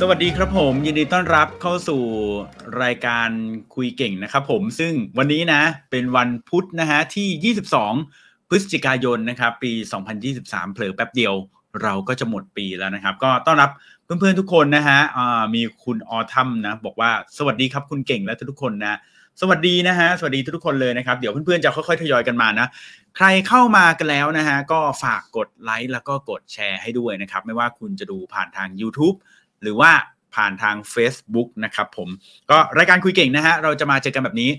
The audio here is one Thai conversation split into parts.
สวัสดีครับผมยินดีต้อนรับเข้าสู่รายการคุยเก่งนะครับผมซึ่งวันนี้นะเป็นวันพุธนะฮะที่ 22 พฤศจิกายนนะครับปี 2023 เผลอแป๊บเดียวเราก็จะหมดปีแล้วนะครับ ก็ต้อนรับเพื่อนๆทุกคนนะฮะมีคุณออทัมนะบอกว่าสวัสดีครับคุณเก่งและทุกคนนะสวัสดีนะฮะสวัสดีทุกคนเลยนะครับเดี๋ยวเพื่อนๆจะค่อยๆทยอยกันมานะใครเข้ามากันแล้วนะฮะก็ฝากกดไลค์แล้วก็กดแชร์ให้ด้วยนะครับไม่ว่าคุณจะดูผ่านทาง YouTube หรือว่าผ่านทาง Facebook นะครับผมก็รายการคุยเก่งนะฮะเราจะมาเจอกันแบบนี้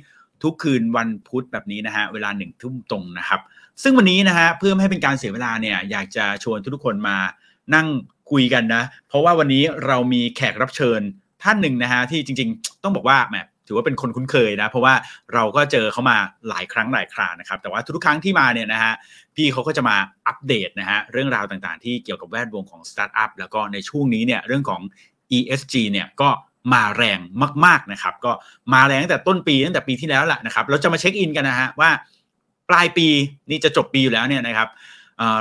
ทุกคืนวันพุธแบบนี้นะฮะเวลาหนึ่งทุ่มตรงนะครับ ซึ่งวันนี้นะฮะเพื่อไม่ให้เป็นการเสียเวลาเนี่ยอยากจะชวนทุกคนมานั่งคุยกันนะ เพราะว่าวันนี้เรามีแขกรับเชิญท่านหนึ่งนะฮะที่จริง ๆ ต้องบอกว่าแหม ถือว่าเป็นคนคุ้นเคยนะ เพราะว่าเราก็เจอเขามาหลายครั้งหลายครานะครับ แต่ว่าทุกครั้งที่มาเนี่ยนะฮะพี่เขาก็จะมาอัปเดตนะฮะเรื่องราวต่างๆ ที่เกี่ยวกับแวดวงของสตาร์ทอัพแล้วก็ในช่วงนี้เนี่ยเรื่องของ ESG เนี่ยก็มาแรงมาก ๆนะครับ ก็มาแรงตั้งแต่ต้นปีตั้งแต่ปีที่แล้วแหละนะครับเราจะมาเช็คอินกันนะฮะว่าปลายปีนี่จะจบปีอยู่แล้วเนี่ยนะครับ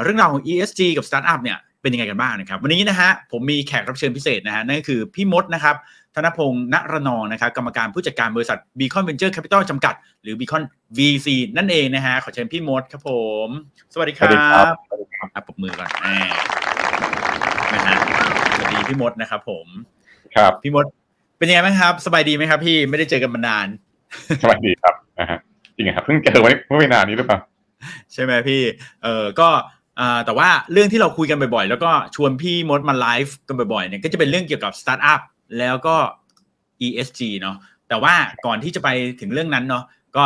เรื่องราวของ ESG กับสตาร์ทอัพเนี่ยเป็นยังไงกันบ้างนะครับ วันนี้นะฮะผมมีแขกรับเชิญพิเศษนะฮะนั่นก็คือพี่มดนะครับ ธนพงศ์ณรนองนะครับกรรมการผู้จัดการบริษัท Beacon Venture Capital จำกัด หรือ Beacon VC นั่นเองนะฮะขอเชิญพี่มดครับผม สวัสดีครับสวัสดีครับอะปบมือก่อนนะฮะสวัสดีพี่มดนะครับผมครับพี่มดเป็นยังไงบ้างครับ สบายดีไหมครับ พี่ไม่ได้เจอกันมานานสบายดีครับนะฮะจริงครับเพิ่งเจอไว้เมื่อไม่นานนี้หรือเปล่าใช่ไหมพี่ เออก็แต่ว่าเรื่องที่เราคุยกันบ่อยๆ แล้วก็ชวนพี่มดมาไลฟ์กันบ่อยๆเนี่ยก็จะเป็นเรื่องเกี่ยวกับสตาร์ทอัพ แล้วก็ ESG เนาะแต่ว่าก่อนที่จะไปถึงเรื่องนั้นเนาะก็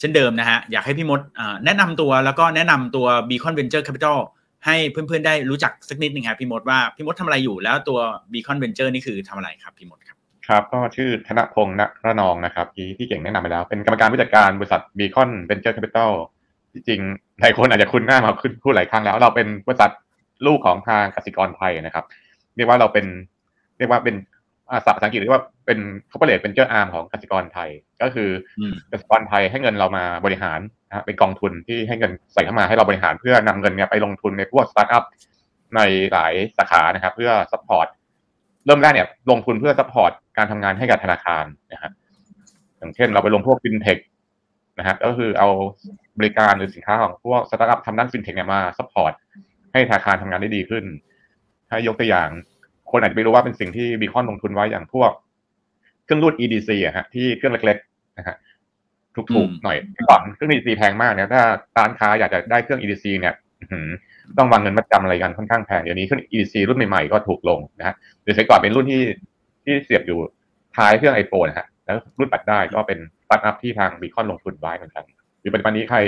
เช่นเดิมนะฮะ อยากให้พี่มดแนะนำตัวแล้วก็แนะนำตัว Beacon Venture Capital ให้เพื่อนๆได้รู้จักสักนิดนึงครับพี่มดว่าพี่มดทำอะไรอยู่แล้วตัว Beacon Venture นี่คือทำอะไรครับพี่มดครับครับก็ชื่อธนพงศ์ณระนองนะครับที่ที่เก่งแนะนำไปแล้ว เป็นกรรมการผู้จัดการบริษัท Beacon Venture Capital จริงหลายคนอาจจะคุ้นหน้ามาขึ้นพูดหลายครั้งแล้ว เราเป็นบริษัทลูกของทางกสิกรไทยนะครับ เรียกว่าเราเป็นเรียกว่าเป็น ภาษาอังกฤษเรียกว่าเป็น corporate venture arm ของกสิกรไทย ก็คือกสิกรไทยให้เงินเรามาบริหารนะเป็นกองทุนที่ให้เงินใส่เข้ามาให้เราบริหารเพื่อนำเงินเนี่ยไปลงทุนในพวกสตาร์ทอัพในหลายสาขานะครับ เพื่อ support เริ่มแรกเนี่ย ลงทุนเพื่อ support การทำงานให้กับธนาคารนะครับอย่างเช่นเราไปลงพวกฟินเทคนะฮะก็คือเอาบริการหรือสินค้าของพวกสตาร์ทอัพทำด้านฟินเทคเนี่ยมา support ให้ธนาคารทำงานได้ดีขึ้น ถ้ายกตัวอย่าง คนอาจจะไม่รู้ว่าเป็นสิ่งที่ Beacon ลงทุนไว้อย่างพวก เครื่องรูด EDC อะฮะที่เครื่องเล็กๆนะฮะถูกๆหน่อยก่อนเครื่อง EDC แพงมากเนี่ยถ้าร้านค้าอยากจะได้เครื่อง EDC เนี่ยต้องวางเงินมัดจำอะไรกันค่อนข้างแพงเดี๋ยวนี้เครื่อง EDC รุ่นใหม่ๆก็ถูกลงนะฮะหรือใช้ก่อนเป็นรุ่นที่ที่เสียบอยู่ท้ายเครื่อง iPhone นะฮะแล้วรุ่นปัดได้ก็เป็นปัดอัพที่ทางบีคอนลงทุนไว้เหมือนกัน หรือปัจจุบันนี้ใคร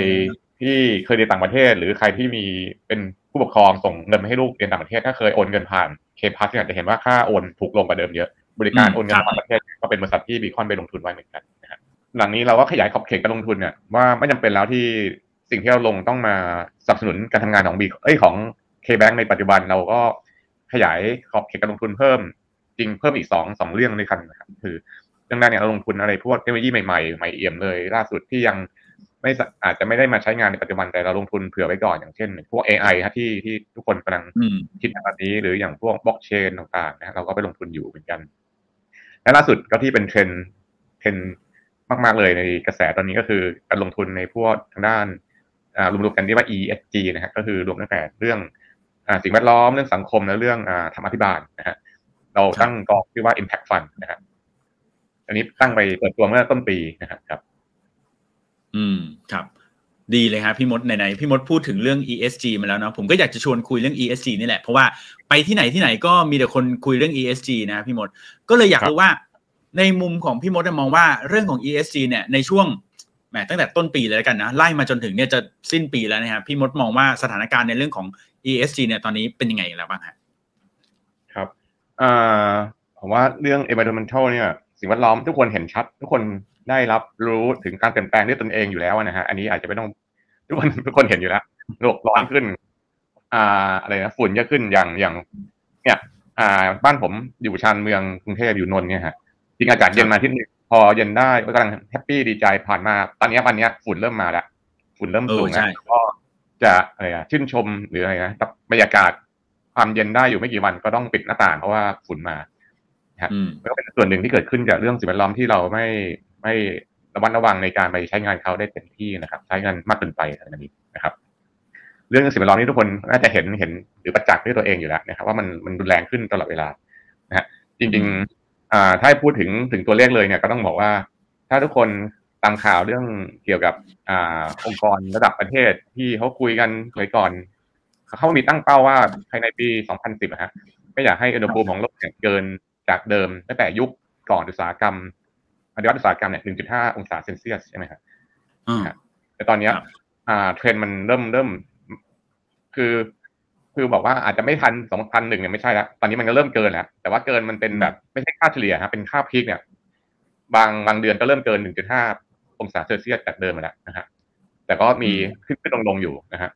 ที่เคยเรียนต่างประเทศ หรือใครที่มีเป็น ผู้ปกครองส่งเงินมาให้ลูกเรียนต่างประเทศ ถ้าเคยโอนเงินผ่านเคพัสเนี่ยจะเห็นว่าค่าโอนถูกลงกว่าเดิมเยอะ บริการโอนเงินต่างประเทศก็เป็นบริษัทที่บีคอนไปลงทุนไว้เหมือนกันนะฮะหลังนี้เราก็ขยายขอบเขตการลงทุนเนี่ยว่าไม่จำเป็นแล้วที่สิ่งที่เราลงต้องมาสนับสนุนการทำงานของบีเอ้ยของเคแบงในปัจจุบันเราก็ขยายขอบเขตการลงทุนเพิ่ม จริงเพิ่มอีกสองสองเรื่องด้วยกันนะครับคือเรื่องแรกเนี่ยเราลงทุนอะไรพวกเทคโนโลยีใหม่ๆใหม่เอี่ยมเลย ล่าสุดที่ยัง ไม่อาจจะไม่ได้มาใช้งานในปัจจุบันแต่เราลงทุนเผื่อไว้ก่อนอย่างเช่น พวก AI ฮะที่ที่ทุกคนกำลังคิดแบบนี้ หรืออย่างพวกบล็อกเชนต่างๆนะเราก็ไปลงทุนอยู่เหมือนกัน และล่าสุดก็ที่เป็นเทรนด์เทรนด์มาก ๆ เลยในกระแสตอนนี้ก็คือการลงทุนในพวกทางด้านรวมๆกันที่ว่า ESG นะฮะก็คือรวมตั้งแต่เรื่องสิ่งแวดล้อมเรื่องสังคมและเรื่องธรรมอธิบาลนะฮะเราตั้งกองที่ว่า Impact Fund นะครับอันนี้ตั้งไปเปิดตัวเมื่อต้นปีนะครับ อืมครับ ดีเลยครับพี่มดไหนๆพี่มดพูดถึงเรื่อง ESG มาแล้วเนาะผมก็อยากจะชวนคุยเรื่อง ESG นี่แหละ เพราะว่าไปที่ไหนที่ไหนก็มีแต่คนคุยเรื่อง ESG นะพี่มดก็เลยอยากรู้ว่า ในมุมของพี่มดมองว่าเรื่องของ ESG เนี่ยในช่วงแหมตั้งแต่ต้นปีเลยกันนะไล่มาจนถึงเนี่ยจะสิ้นปีแล้วนะครับพี่มดมองว่าสถานการณ์ในเรื่องของ ESG เนี่ยตอนนี้เป็นยังไงแล้วบ้างครับครับอ่าผมว่าเรื่อง environmental เนี่ย สิ่งแวดล้อมทุกคนเห็นชัด ทุกคน ได้รับรู้ถึงการเปลี่ยนแปลงด้วยตนเองอยู่แล้วนะฮะอันนี้อาจจะไม่ต้องทุกคนทุกคนเห็นอยู่แล้วโลกร้อนขึ้น อ่าอะไรนะฝุ่นเยอะขึ้นอย่างอย่าง เนี่ย อ่า บ้านผมอยู่ชานเมืองกรุงเทพอยู่นนท์เนี่ยฮะจริงอากาศเย็นมาที่นี่พอเย็นได้ก็กำลังแฮปปี้ดีใจผ่านมา ตอนนี้วันนี้ฝุ่นเริ่มมาแล้วฝุ่นเริ่มสูงแล้วก็จะอะไรอะชื่นชมหรืออะไรนะบรรยากาศความเย็นได้อยู่ไม่กี่วันก็ต้องปิดหน้าต่างเพราะว่าฝุ่นมาอืมมันก็เป็นส่วนหนึ่งที่เกิดขึ้นจากเรื่องสิ่งแวดล้อมที่เราไม่ ไม่ระมัดระวังในการไปใช้งานเขาได้เต็มที่นะครับ ใช้งานมากเกินไปอะไรแบบนี้นะครับ เรื่องสิ่งแวดล้อมนี่ทุกคนน่าจะเห็นเห็นหรือประจักษ์ด้วยตัวเองอยู่แล้วนะครับ ว่ามันมันรุนแรงขึ้นตลอดเวลานะฮะจริงๆอ่าถ้าพูดถึงถึงตัวเลขเลยเนี่ยก็ต้องบอกว่า ถ้าทุกคนตามข่าวเรื่องเกี่ยวกับอ่าองค์กรระดับประเทศที่เขาคุยกันเคยก่อนเขามีตั้งเป้าว่าภายในปี 2010อะฮะไม่อยากให้อุณหภูมิของโลกเกินจากเดิมตั้งแต่ยุคก่อนอุตสาหกรรม ปฏิวัติอุตสาหกรรมเนี่ย1.5องศาเซนเซียสใช่ไหมครับอืมแต่ตอนเนี้ยครับอ่าเทรนด์มันเริ่มเริ่ม คือ คือบอกว่าอาจจะไม่ทัน2001เนี่ยไม่ใช่แล้ว ตอนนี้มันก็เริ่มเกินแล้ว แต่ว่าเกินมันเป็นแบบไม่ใช่ค่าเฉลี่ยครับเป็นค่าพีคเนี่ย บางบางเดือนก็เริ่มเกิน1.5องศาเซลเซียสจากเดิมมาแล้วนะฮะแต่ก็มีขึ้นขึ้นลงลงอยู่นะฮะ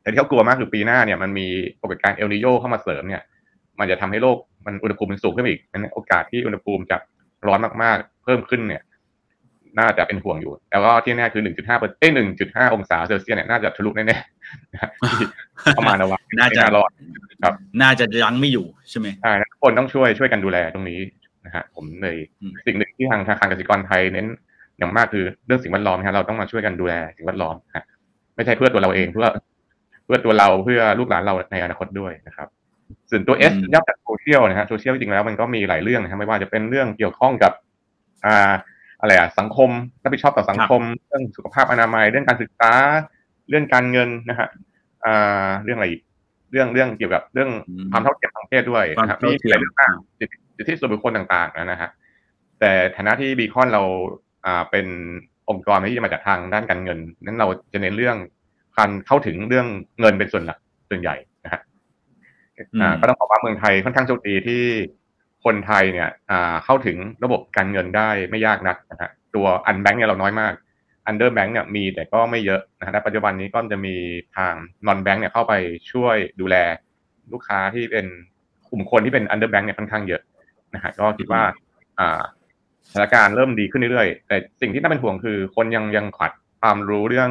แต่ที่เขากลัวมากคือปีหน้าเนี่ยมันมีปรากฏการณ์เอลนิโยเข้ามาเสริมเนี่ย มันจะทำให้โลกมันอุณหภูมิมันสูงขึ้นอีกนั้นโอกาสที่อุณหภูมิจะ ร้อนมากๆ เพิ่มขึ้นเนี่ย น่าจะเป็นห่วงอยู่ แล้วก็ที่แน่คือ1.5เปอร์เอ้ย1.5องศาเซลเซียสเนี่ยน่าจะทะลุแน่ๆนะฮะที่ประมาณเอาไว้น่าจะไม่ร้อนน่าจะยั้งไม่อยู่ใช่ไหมใช่นะทุกคนต้องช่วยช่วยกันดูแลตรงนี้นะฮะผมเลยอืมสิ่งหนึ่งที่ทางธนาคารกสิกรไทยเน้นอย่างมากคือเรื่องสิ่งแวดล้อมนะฮะเราต้องมาช่วยกันดูแลสิ่งแวดล้อมนะฮะไม่ใช่เพื่อตัวเราเองเพื่อเพื่อตัวเราเพื่อลูกหลานเราในอนาคตด้วยนะครับ ส่วนตัว S อืมย่อจากโซเชียลนะฮะโซเชียลจริงๆแล้วมันก็มีหลายเรื่องนะฮะไม่ว่าจะเป็นเรื่องเกี่ยวข้องกับอ่าอะไรอะสังคมรับผิดชอบต่อสังคม เรื่องสุขภาพอนามัย เรื่องการศึกษาเรื่องการเงินนะฮะอ่าเรื่องอะไรอีกเรื่องเรื่องเกี่ยวกับเรื่องอืมความเท่าเทียมทางเพศด้วยความนะครับเท่าเทียมหลายเรื่องมากสิทธิสิทธิส่วนบุคคลต่างๆนะฮะแต่ฐานะที่บีคอนเราอ่าเป็นองค์กรที่จะมาจากทางด้านการเงิน นั้นเราจะเน้นเรื่องการเข้าถึงเรื่องเงินเป็นส่วนหลักส่วนใหญ่นะฮะอ่า ก็ต้องบอกว่าเมืองไทยค่อนข้างโชคดีที่คนไทยเนี่ยอ่าเข้าถึงระบบการเงินได้ไม่ยากนักนะฮะตัวอันแบงค์เนี่ยเราน้อยมากอันเดอร์แบงค์เนี่ยมีแต่ก็ไม่เยอะนะฮะและปัจจุบันนี้ก็จะมีทาง non-bank เนี่ยเข้าไปช่วยดูแลลูกค้าที่เป็นกลุ่มคนที่เป็น underbanked เนี่ยค่อนข้างเยอะนะฮะก็คิดว่าอ่าสถานการณ์เริ่มดีขึ้นเรื่อยๆแต่สิ่งที่น่าเป็นห่วงคือ คนยังยังขาดความรู้เรื่อง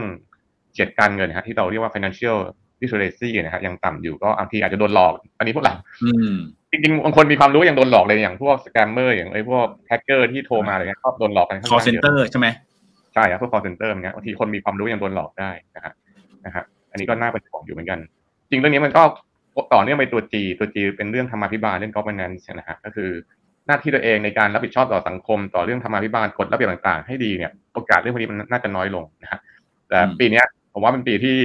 จัดการเงินนะฮะที่เราเรียกว่า financial literacy นะฮะยังต่ำอยู่ก็บางทีอาจจะโดนหลอก อันนี้พวกเราอืมจริงๆบางคนมีความรู้ยังโดนหลอกเลยอย่างพวก scammer อย่างไอ้พวกแฮกเกอร์ที่โทรมาอะไรเงี้ยชอบโดนหลอกกันค่อน call ข้างเยอะ center ใช่ไหมใช่ครับพวก call center อย่างเงี้ยบางทีคนมีความรู้ยังโดนหลอกได้นะฮะนะฮะอันนี้ก็น่าเป็นห่วงอยู่เหมือนกัน จริงเรื่องนี้มันก็ต่อเนื่องไปตัว G ตัว G เป็นเรื่องธรรมาภิบาลเรื่อง governance นะฮะก็คือหน้าที่ตัวเองในการรับผิดชอบต่อสังคม ต่อเรื่องธรรมาภิบาลกฎระเบียบต่างๆ ให้ดีเนี่ยโอกาสเรื่องพวกนี้มันน่าจะน้อยลงนะฮะแต่อืมปีเนี้ยผมว่าเป็นปีที่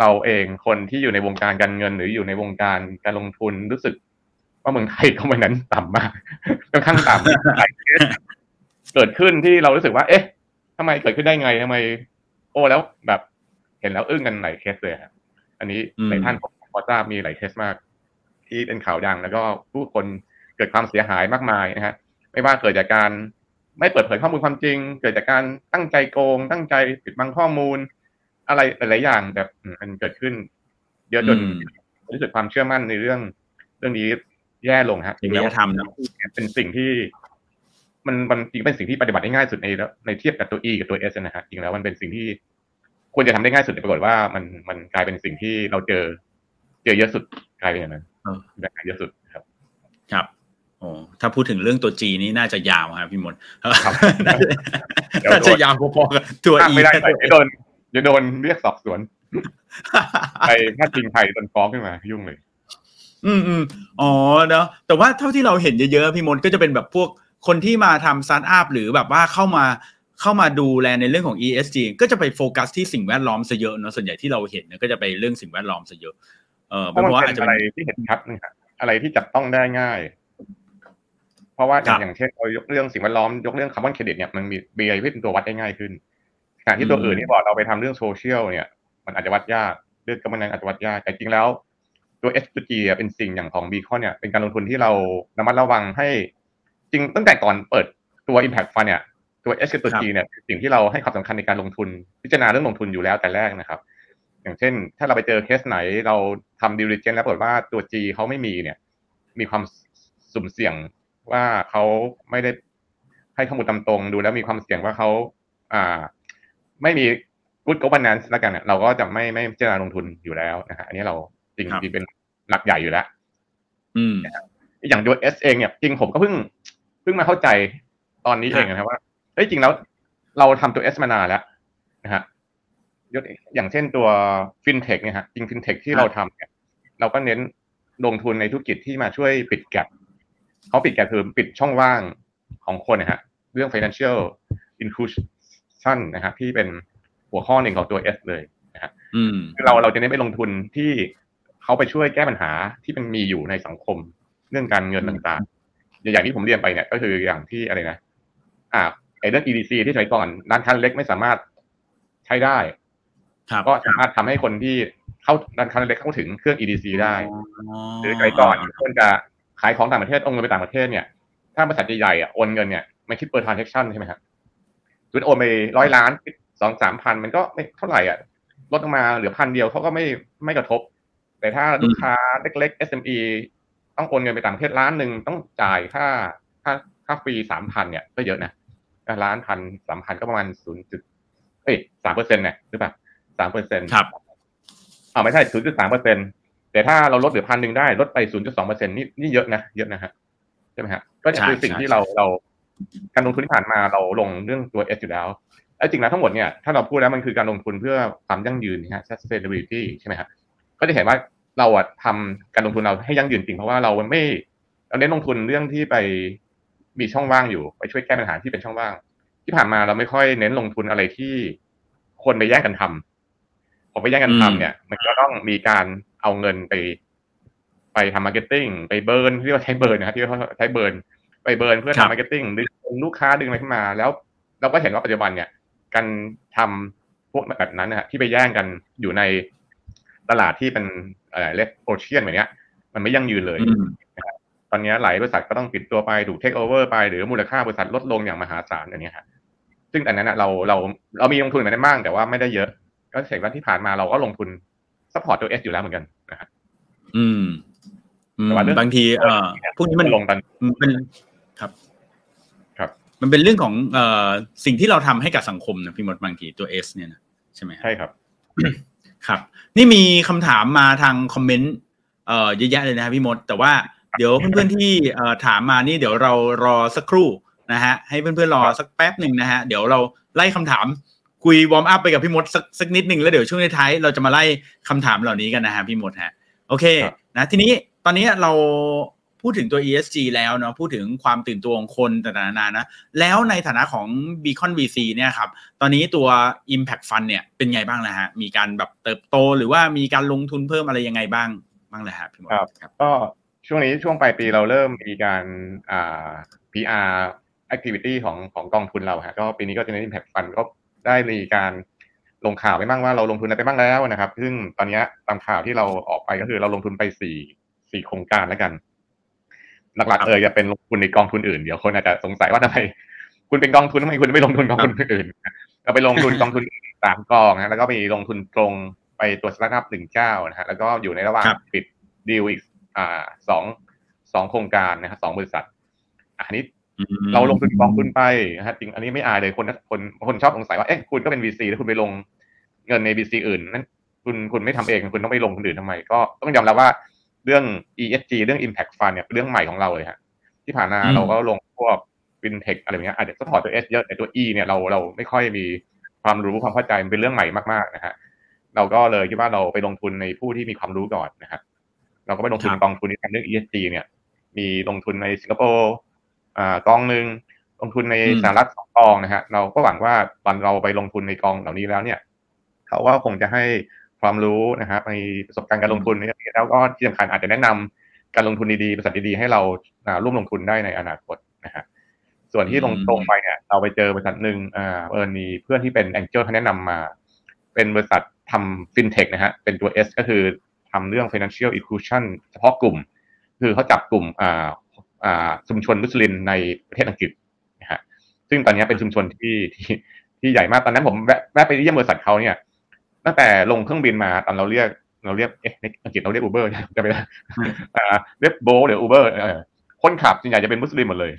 เราเองคนที่อยู่ในวงการการเงิน หรืออยู่ในวงการการลงทุนรู้สึก ว่าเมืองไทยก็ไม่นั้นต่ำมากค่อนข้างต่ำหลายเคสเกิดขึ้นที่เรารู้สึกว่า เอ๊ะทำไมเกิดขึ้นได้ไงทำไม โอ้แล้วแบบ เห็นแล้วอึ้งกันหลายเคสเลยครับอันนี้อืมในท่านผมพอทราบมีหลายเคสมาก ที่เป็นข่าวดังแล้วก็ผู้คนเกิดความเสียหายมากมายนะฮะไม่ว่าเกิดจากการไม่เปิดเผยข้อมูลความจริง เกิดจากการตั้งใจโกง ตั้งใจปิดบังข้อมูล อะไรหลายๆอย่างแบบอืมมันเกิดขึ้น เยอะจนอืมรู้สึกความเชื่อมั่นในเรื่อง เรื่องนี้แย่ลงฮะจริยธรรมเนอะเป็นสิ่งที่ มันมันจริงๆเป็นสิ่งที่ปฏิบัติได้ง่ายสุดในในเทียบกับตัว E กับตัว S นะฮะจริงแล้วมันเป็นสิ่งที่ควรจะทำได้ง่ายสุดแต่ปรากฏว่ามันมันกลายเป็นสิ่งที่เราเจอ เจอเยอะสุดกลายเป็นอย่างนั้นเออแบบเยอะสุดครับ ครับโอ้ถ้าพูดถึงเรื่องตัว G นี่น่าจะยาวครับพี่มดครับน่าจะเดี๋ยวน่าจะยาวพอๆกับตัวตั้ง E ไม่ได้เลยเดี๋ยวโดน เดี๋ยวโดนเรียกสอบสวน ไปถ้าจริงไทยโดนฟ้องขึ้นมายุ่งเลย อืมอืมอ๋อเนาะแต่ว่าเท่าที่เราเห็นเยอะๆพี่มดก็จะเป็นแบบพวกคนที่มาทำสตาร์ทอัพหรือแบบว่าเข้ามาเข้ามาดูแลในเรื่องของ ESG ก็จะไปโฟกัสที่สิ่งแวดล้อมซะเยอะเนาะส่วนใหญ่ที่เราเห็นเนี่ยก็จะไปเรื่องสิ่งแวดล้อมซะเยอะเออเพเป็นราะเพมันราะว่าเป็อาจนจะอะเป็ไรนที่เห็นชัดนะฮะอะไรที่จับต้องได้ง่าย เพราะว่าอครัย่างบอย่างเช่นเรายกเรื่องสิ่งแวดล้อมยกเรื่องคาร์บอนเครดิตเนี่ยมันมีมีอะไรที่เป็นตัววัดได้ง่ายขึ้น ขณะที่ตัวอืมอื่นที่บอกเราไปทำเรื่องโซเชียลเนี่ย มันอาจจะวัดยากเรื่องกำนันอาจจะวัดยากแต่จริงแล้ว ตัว S ตัว G อะเป็นสิ่งอย่างของ b ีคอนเนี่ยเป็นการลงทุนที่เราระมัดระวังให้ จริงตั้งแต่ก่อนเปิดตัว Impact Fund เนี่ยตัว S กับตัว G เนี่ยคือสิ่งที่เราให้ความสำคัญในการลงทุน พิจารณาเรื่องลงทุนอยู่แล้วแต่แรกนะครับ อย่างเช่น ถ้าเราไปเจอเคสไหนเราทำดิลิเจนแล้วปรากฏว่าตัว G เขาไม่มีเนี่ย มีความสุ่มเสี่ยงว่าเขาไม่ได้ให้ข้อมูลตามตรงดูแล้วมีความเสี่ยงว่าเขาอ่า ไม่มี good governance แล้วกันเนี่ยเราก็จะไม่ไม่พิจารณาลงทุนอยู่แล้วนะฮะอันนี้เราจริงครับจริงเป็นหลักใหญ่อยู่แล้วอืมอย่างตัว S เองเนี่ยจริงผมก็เพิ่งเพิ่งมาเข้าใจตอนนี้เองนะครับว่าเฮ้ยจริงแล้ว เราทำตัว S มานานแล้วนะฮะยกอย่างเช่นตัวฟินเทคเนี่ยฮะจริงฟินเทคที่เราทำเนี่ยเราก็เน้นลงทุนในธุรกิจที่มาช่วยปิดแกลบเขาปิดแกลบคือปิดช่องว่างของคนนะฮะเรื่อง financial inclusion นะฮะที่เป็นหัวข้อหนึ่งของตัว S เลยนะฮะอืมคือเราเราจะเน้นไปลงทุนที่เขาไปช่วยแก้ปัญหาที่มันมีอยู่ในสังคมเรื่องการเงินต่างๆ อย่างที่ผมเรียนไปเนี่ยก็คืออย่างที่อะไรนะ อ่าไอ้เรื่อง EDC ที่สมัยก่อนร้านค้าเล็กไม่สามารถใช้ได้ครับก็สามารถทำให้คนที่เข้าร้านค้าเล็กเข้าถึงเครื่อง EDC ได้หรือสมัยก่อนคนจะขายของต่างประเทศโอนเงินไปต่างประเทศเนี่ย ถ้าบริษัทใหญ่ๆอะโอนเงินเนี่ยไม่คิดเปอร์ transaction ใช่ไหมครับ จุดโอนไปร้อยล้านสองสามพันมันก็ไม่เท่าไหร่อะลดลงมาเหลือพันเดียวเขาก็ไม่ไม่กระทบ แต่ถ้าลูกค้าเล็กๆ SME ต้องโอนเงินไปต่างประเทศล้านหนึ่งต้องจ่ายค่าค่าค่าฟรีสามพันเนี่ย ก็เยอะนะล้านพันสามพันก็ประมาณศูนย์จุดเอ้ยสามเปอร์เซ็นต์เนี่ยหรือเปล่าสามเปอร์เซ็นต์ครับอ่าไม่ใช่ศูนย์จุดสามเปอร์เซ็นต์แต่ถ้าเราลดเหลือพันหนึ่งได้ลดไปศูนย์จุดสองเปอร์เซ็นต์นี่นี่เยอะนะเยอะนะฮะใช่ไหมฮะก็จะคือใช่สิ่งที่ใช่เราเรา การลงทุนที่ผ่านมาเราลงเรื่องตัว S อยู่แล้วแล้วจริงแล้วทั้งหมดเนี่ยถ้าเราพูดแล้วมันคือการลงทุนเพื่อความยั่งยืนนะฮะ sustainability ใช่ไหมฮะก็จะเห็นว่าเราอะทำการลงทุนเราให้ยั่งยืนจริงเพราะว่าเราไม่เราเน้นลงทุนเรื่องที่ไปมีช่องว่างอยู่ไปช่วยแก้ปัญหาที่เป็นช่องว่าง ที่ผ่านมาเราไม่ค่อยเน้นลงทุนอะไรที่คนไปแย่งกันทำพอไปแย่งกันทำเนี่ย มันก็ต้องมีการเอาเงินไป ไปทำ marketing ไป burn ที่ว่าใช้ burn นะครับที่เขาใช้ burn ไป burn เพื่อครับทำ marketing ดึงลูกค้าดึงอะไรขึ้นมา แล้วเราก็เห็นว่าปัจจุบันเนี่ย การทำพวกแบบนั้นนะฮะที่ไปแย่งกันอยู่ในตลาดที่เป็นอะไร red ocean แบบเนี้ยมันไม่ยั่งยืนเลยอืมตอนนี้หลายบริษัทก็ต้องปิดตัวไปถูกเทคโอเวอร์ไปหรือมูลค่าบริษัทลดลงอย่างมหาศาลอย่างเงี้ยฮะซึ่งอันนั้นนะเราเราเรามีลงทุนมาได้บ้างแต่ว่าไม่ได้เยอะ ก็เห็นว่าที่ผ่านมาเราก็ลงทุน support ตัว S อยู่แล้วเหมือนกันนะฮะอืมอืมแต่ว่าเรื่องบางทีเอ่อพวกนี้มันลงตอนมันเป็น ครับ ครับ มันเป็นเรื่องของเอ่อสิ่งที่เราทำให้กับสังคมนะพี่มดบางทีตัว S เนี่ยนะใช่ไหมครับใช่ครับ ครับ นี่มีคำถามมาทางคอมเมนต์เอ่อเยอะแยะเลยนะครับพี่มด แต่ว่าเดี๋ยวเพื่อนๆที่เอ่อถามมานี่เดี๋ยวเรารอสักครู่นะฮะให้เพื่อนๆรอสักแป๊บหนึ่งนะฮะเดี๋ยวเราไล่คำถามคุย warm up ไปกับพี่มดสักสักนิดหนึ่งแล้วเดี๋ยวช่วงท้ายๆเราจะมาไล่คำถามเหล่านี้กันนะฮะพี่มดฮะโอเคครับนะทีนี้ตอนนี้เรา พูดถึงตัว ESG แล้วเนาะพูดถึงความตื่นตัวของคนต่างๆนานานะแล้วในฐานะของ Beacon VC เนี่ยครับตอนนี้ตัว Impact Fund เนี่ยเป็นไงบ้างนะฮะมีการแบบเติบโตหรือว่ามีการลงทุนเพิ่มอะไรยังไงบ้างบ้างเลยฮะพี่มดครับครับก็ช่วงนี้ช่วงปลายปีเราเริ่มมีการอ่า PR activity ของของกองทุนเราฮะก็ปีนี้ก็จะเน้น impact fund ก็ได้มีการลงข่าวไปบ้างว่าเราลงทุนอะไรไปบ้างแล้วนะครับ ซึ่งตอนนี้ตามข่าวที่เราออกไปก็คือเราลงทุนไปสี่สี่โครงการแล้วกัน หลักๆเออจะเป็นลงทุนในกองทุนอื่นเดี๋ยวคนอาจจะสงสัยว่าทำไมคุณเป็นกองทุนทำไมคุณไม่ลงทุนกองทุนอื่นเราไปลงทุนกองทุนอื่นสามกองนะแล้วก็มีลงทุนตรงไปตัวสตาร์ทอัพหนึ่งเจ้านะฮะแล้วก็อยู่ในระหว่างครับปิดดีลอีกอ่าสองสองโครงการนะครับสองบริษัทอันนี้อืมเราลงทุนกองทุนไปนะฮะจริงอันนี้ไม่อายเลยคนคนคนชอบสงสัยว่าเอ๊ะคุณก็เป็น VC แล้วคุณไปลงเงินใน VC อื่นนั้นคุณคุณไม่ทำเองคุณต้องไปลงคนอื่นทำไม ก็ต้องยอมรับว่า เรื่อง ESG เรื่อง Impact Fund เนี่ยเป็นเรื่องใหม่ของเราเลยฮะที่ผ่านมาอืมเราก็ลงพวก FinTech อะไรอย่างเงี้ยอาจจะสปอร์ตตัว S เยอะแต่ตัว E เนี่ยเราเราไม่ค่อยมีความรู้ความเข้าใจมันเป็นเรื่องใหม่มากๆนะฮะเราก็เลยคิดว่าเราไปลงทุนในผู้ที่มีความรู้ก่อนนะครับเราก็ไปลงทุนครับกองทุนในเรื่อง ESG เนี่ย มีลงทุนในสิงคโปร์อ่ากองหนึ่งลงทุนในอืมสหรัฐสองกองนะฮะเราก็หวังว่าตอนเราไปลงทุนในกองเหล่านี้แล้วเนี่ย เขาก็คงจะให้ ความรู้นะครับในประสบการณ์การลงทุนนี่ยแล้วก็ที่สำคัญอาจจะแนะนำการลงทุนดีๆบริษัทดีๆให้เราาร่วมลงทุนได้ในอนาคตนะฮะส่วนที่ลงตรงไปเนี่ยเราไปเจอบริษัทหนึ่งอ่าเออมีเพื่อนที่เป็นแองเจิลเขาแนะนำมา เป็นบริษัททำฟินเทคนะฮะเป็นตัว S ก็คือทำเรื่อง financial inclusion เฉพาะกลุ่ม คือเขาจับกลุ่มอ่าอ่าชุมชนมุสลิมในประเทศอังกฤษนะฮะซึ่งตอนนี้เป็นชุมชนที่ที่ที่ใหญ่มากตอนนั้นผมแวะแวะไปเยี่ยมบริษัทเขาเนี่ย ตั้งแต่ลงเครื่องบินมาตอนเราเรียกเราเรียกเอ๊ะในอังกฤษเราเรียกอูเบอร์จะไปละอ่าเรียกโบหรืออูเบอร์คนขับส่วนใหญ่จะเป็นมุสลิมหมดเลย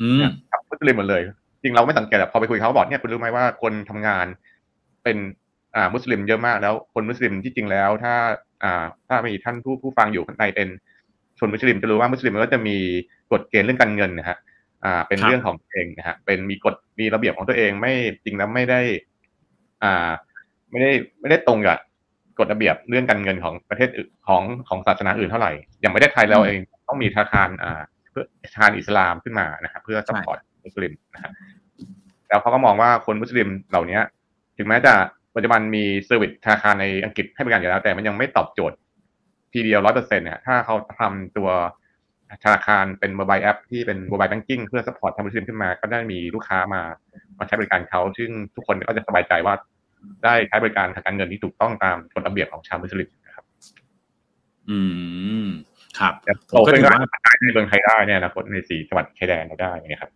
อืมขับมุสลิมหมดเลย จริงเราไม่สังเกตอะพอไปคุยเขาบอกเนี่ยคุณรู้ไหมว่าคนทำงานเป็นอ่ามุสลิมเยอะมากแล้วคนมุสลิมที่จริงแล้ว ถ้า อ่า ถ้ามีท่านผู้ผู้ฟังอยู่ข้างในเป็นชนมุสลิมจะรู้ว่ามุสลิมมันก็จะมีกฎเกณฑ์เรื่องการเงินนะฮะอ่า เป็นครับเรื่องของตัวเองนะฮะเป็นมีกฎมีระเบียบของตัวเองไม่จริงแล้วไม่ได้ อ่า ไม่ได้ไม่ได้ตรงกับกฎระเบียบเรื่องการเงินของประเทศอื่นของของศาสนาอื่นเท่าไหร่ อย่างประเทศไทยเราเองต้องมีธนาคารอ่าเพื่อธนาคารอิสลามขึ้นมานะครับ เพื่อ support มุสลิมนะฮะแล้วเขาก็มองว่าคนมุสลิมเหล่านี้ถึงแม้จะปัจจุบันมี service ธนาคารในอังกฤษให้บริการอยู่แล้ว แต่มันยังไม่ตอบโจทย์ทีเดียวร้อยเปอร์เซ็นต์เนี่ยถ้าเขาทำตัวธนาคารเป็นโมบายแอปที่เป็นโมบายแบงกิ้งเพื่อสปอร์ตทำมุสลิมขึ้นมา ก็ได้มีลูกค้ามามาใช้บริการเขา ซึ่งทุกคนก็จะสบายใจว่า ได้ใช้บริการทางการเงินที่ถูกต้องตามกฎระเบียบของชาวมุสลิมนะครับ อืม ครับแต่ผโตมก็ขึ้นถือก็ว่าขายในเมืองไทยได้เนี่ยนะในสี่จังหวัดชายแดนเราได้เนี่ยครับ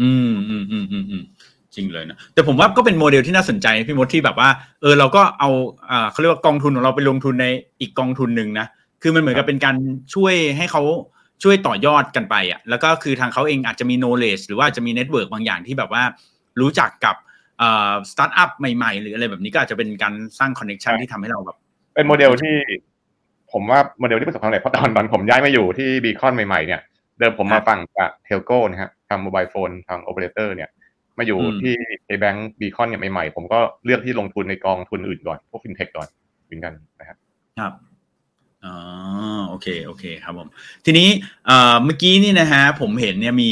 อืมอืมอืมอืมอืมจริงเลยนะแต่ผมว่าก็เป็นโมเดลที่น่าสนใจนะพี่มดที่แบบว่า เออเราก็เอาอ่าเขาเรียกว่ากองทุนของเราไปลงทุนในอีกกองทุนหนึ่งนะคือมันเหมือนกับเป็นการช่วยให้เขาช่วยต่อยอดกันไปอะแล้วก็คือทางเขาเองอาจจะมี knowledge หรือว่าอาจจะมี network บางอย่างที่แบบว่ารู้จักกับอ่า สตาร์ทอัพใหม่ๆ หรืออะไรแบบนี้ก็อาจจะเป็นการสร้างคอนเน t ชันใช่ที่ทำให้เราแบบ เป็นโมเดลที่ ผมว่าโมเดลที่ประสบความสำเร็จเพราะตอนตอนผมย้ายมาอยู่ที่บีคอนใหม่ๆเนี่ยเดิมผมครัมาบฝั่งจาก telco นะฮะทำ mobile phone ทางโอเปอเรเตอร์เนี่ย มาอยู่อืมที่เคแบงก์บีคอนเนี่ยใหม่ๆ ผมก็เลือกที่ลงทุนในกองทุนอื่นก่อนพวกฟินเทคก่อนเหมือนกันนะครับครับอ๋อโอเคโอเคครับผม ทีนี้เอ่อเมื่อกี้นี่นะฮะผมเห็นเนี่ยมี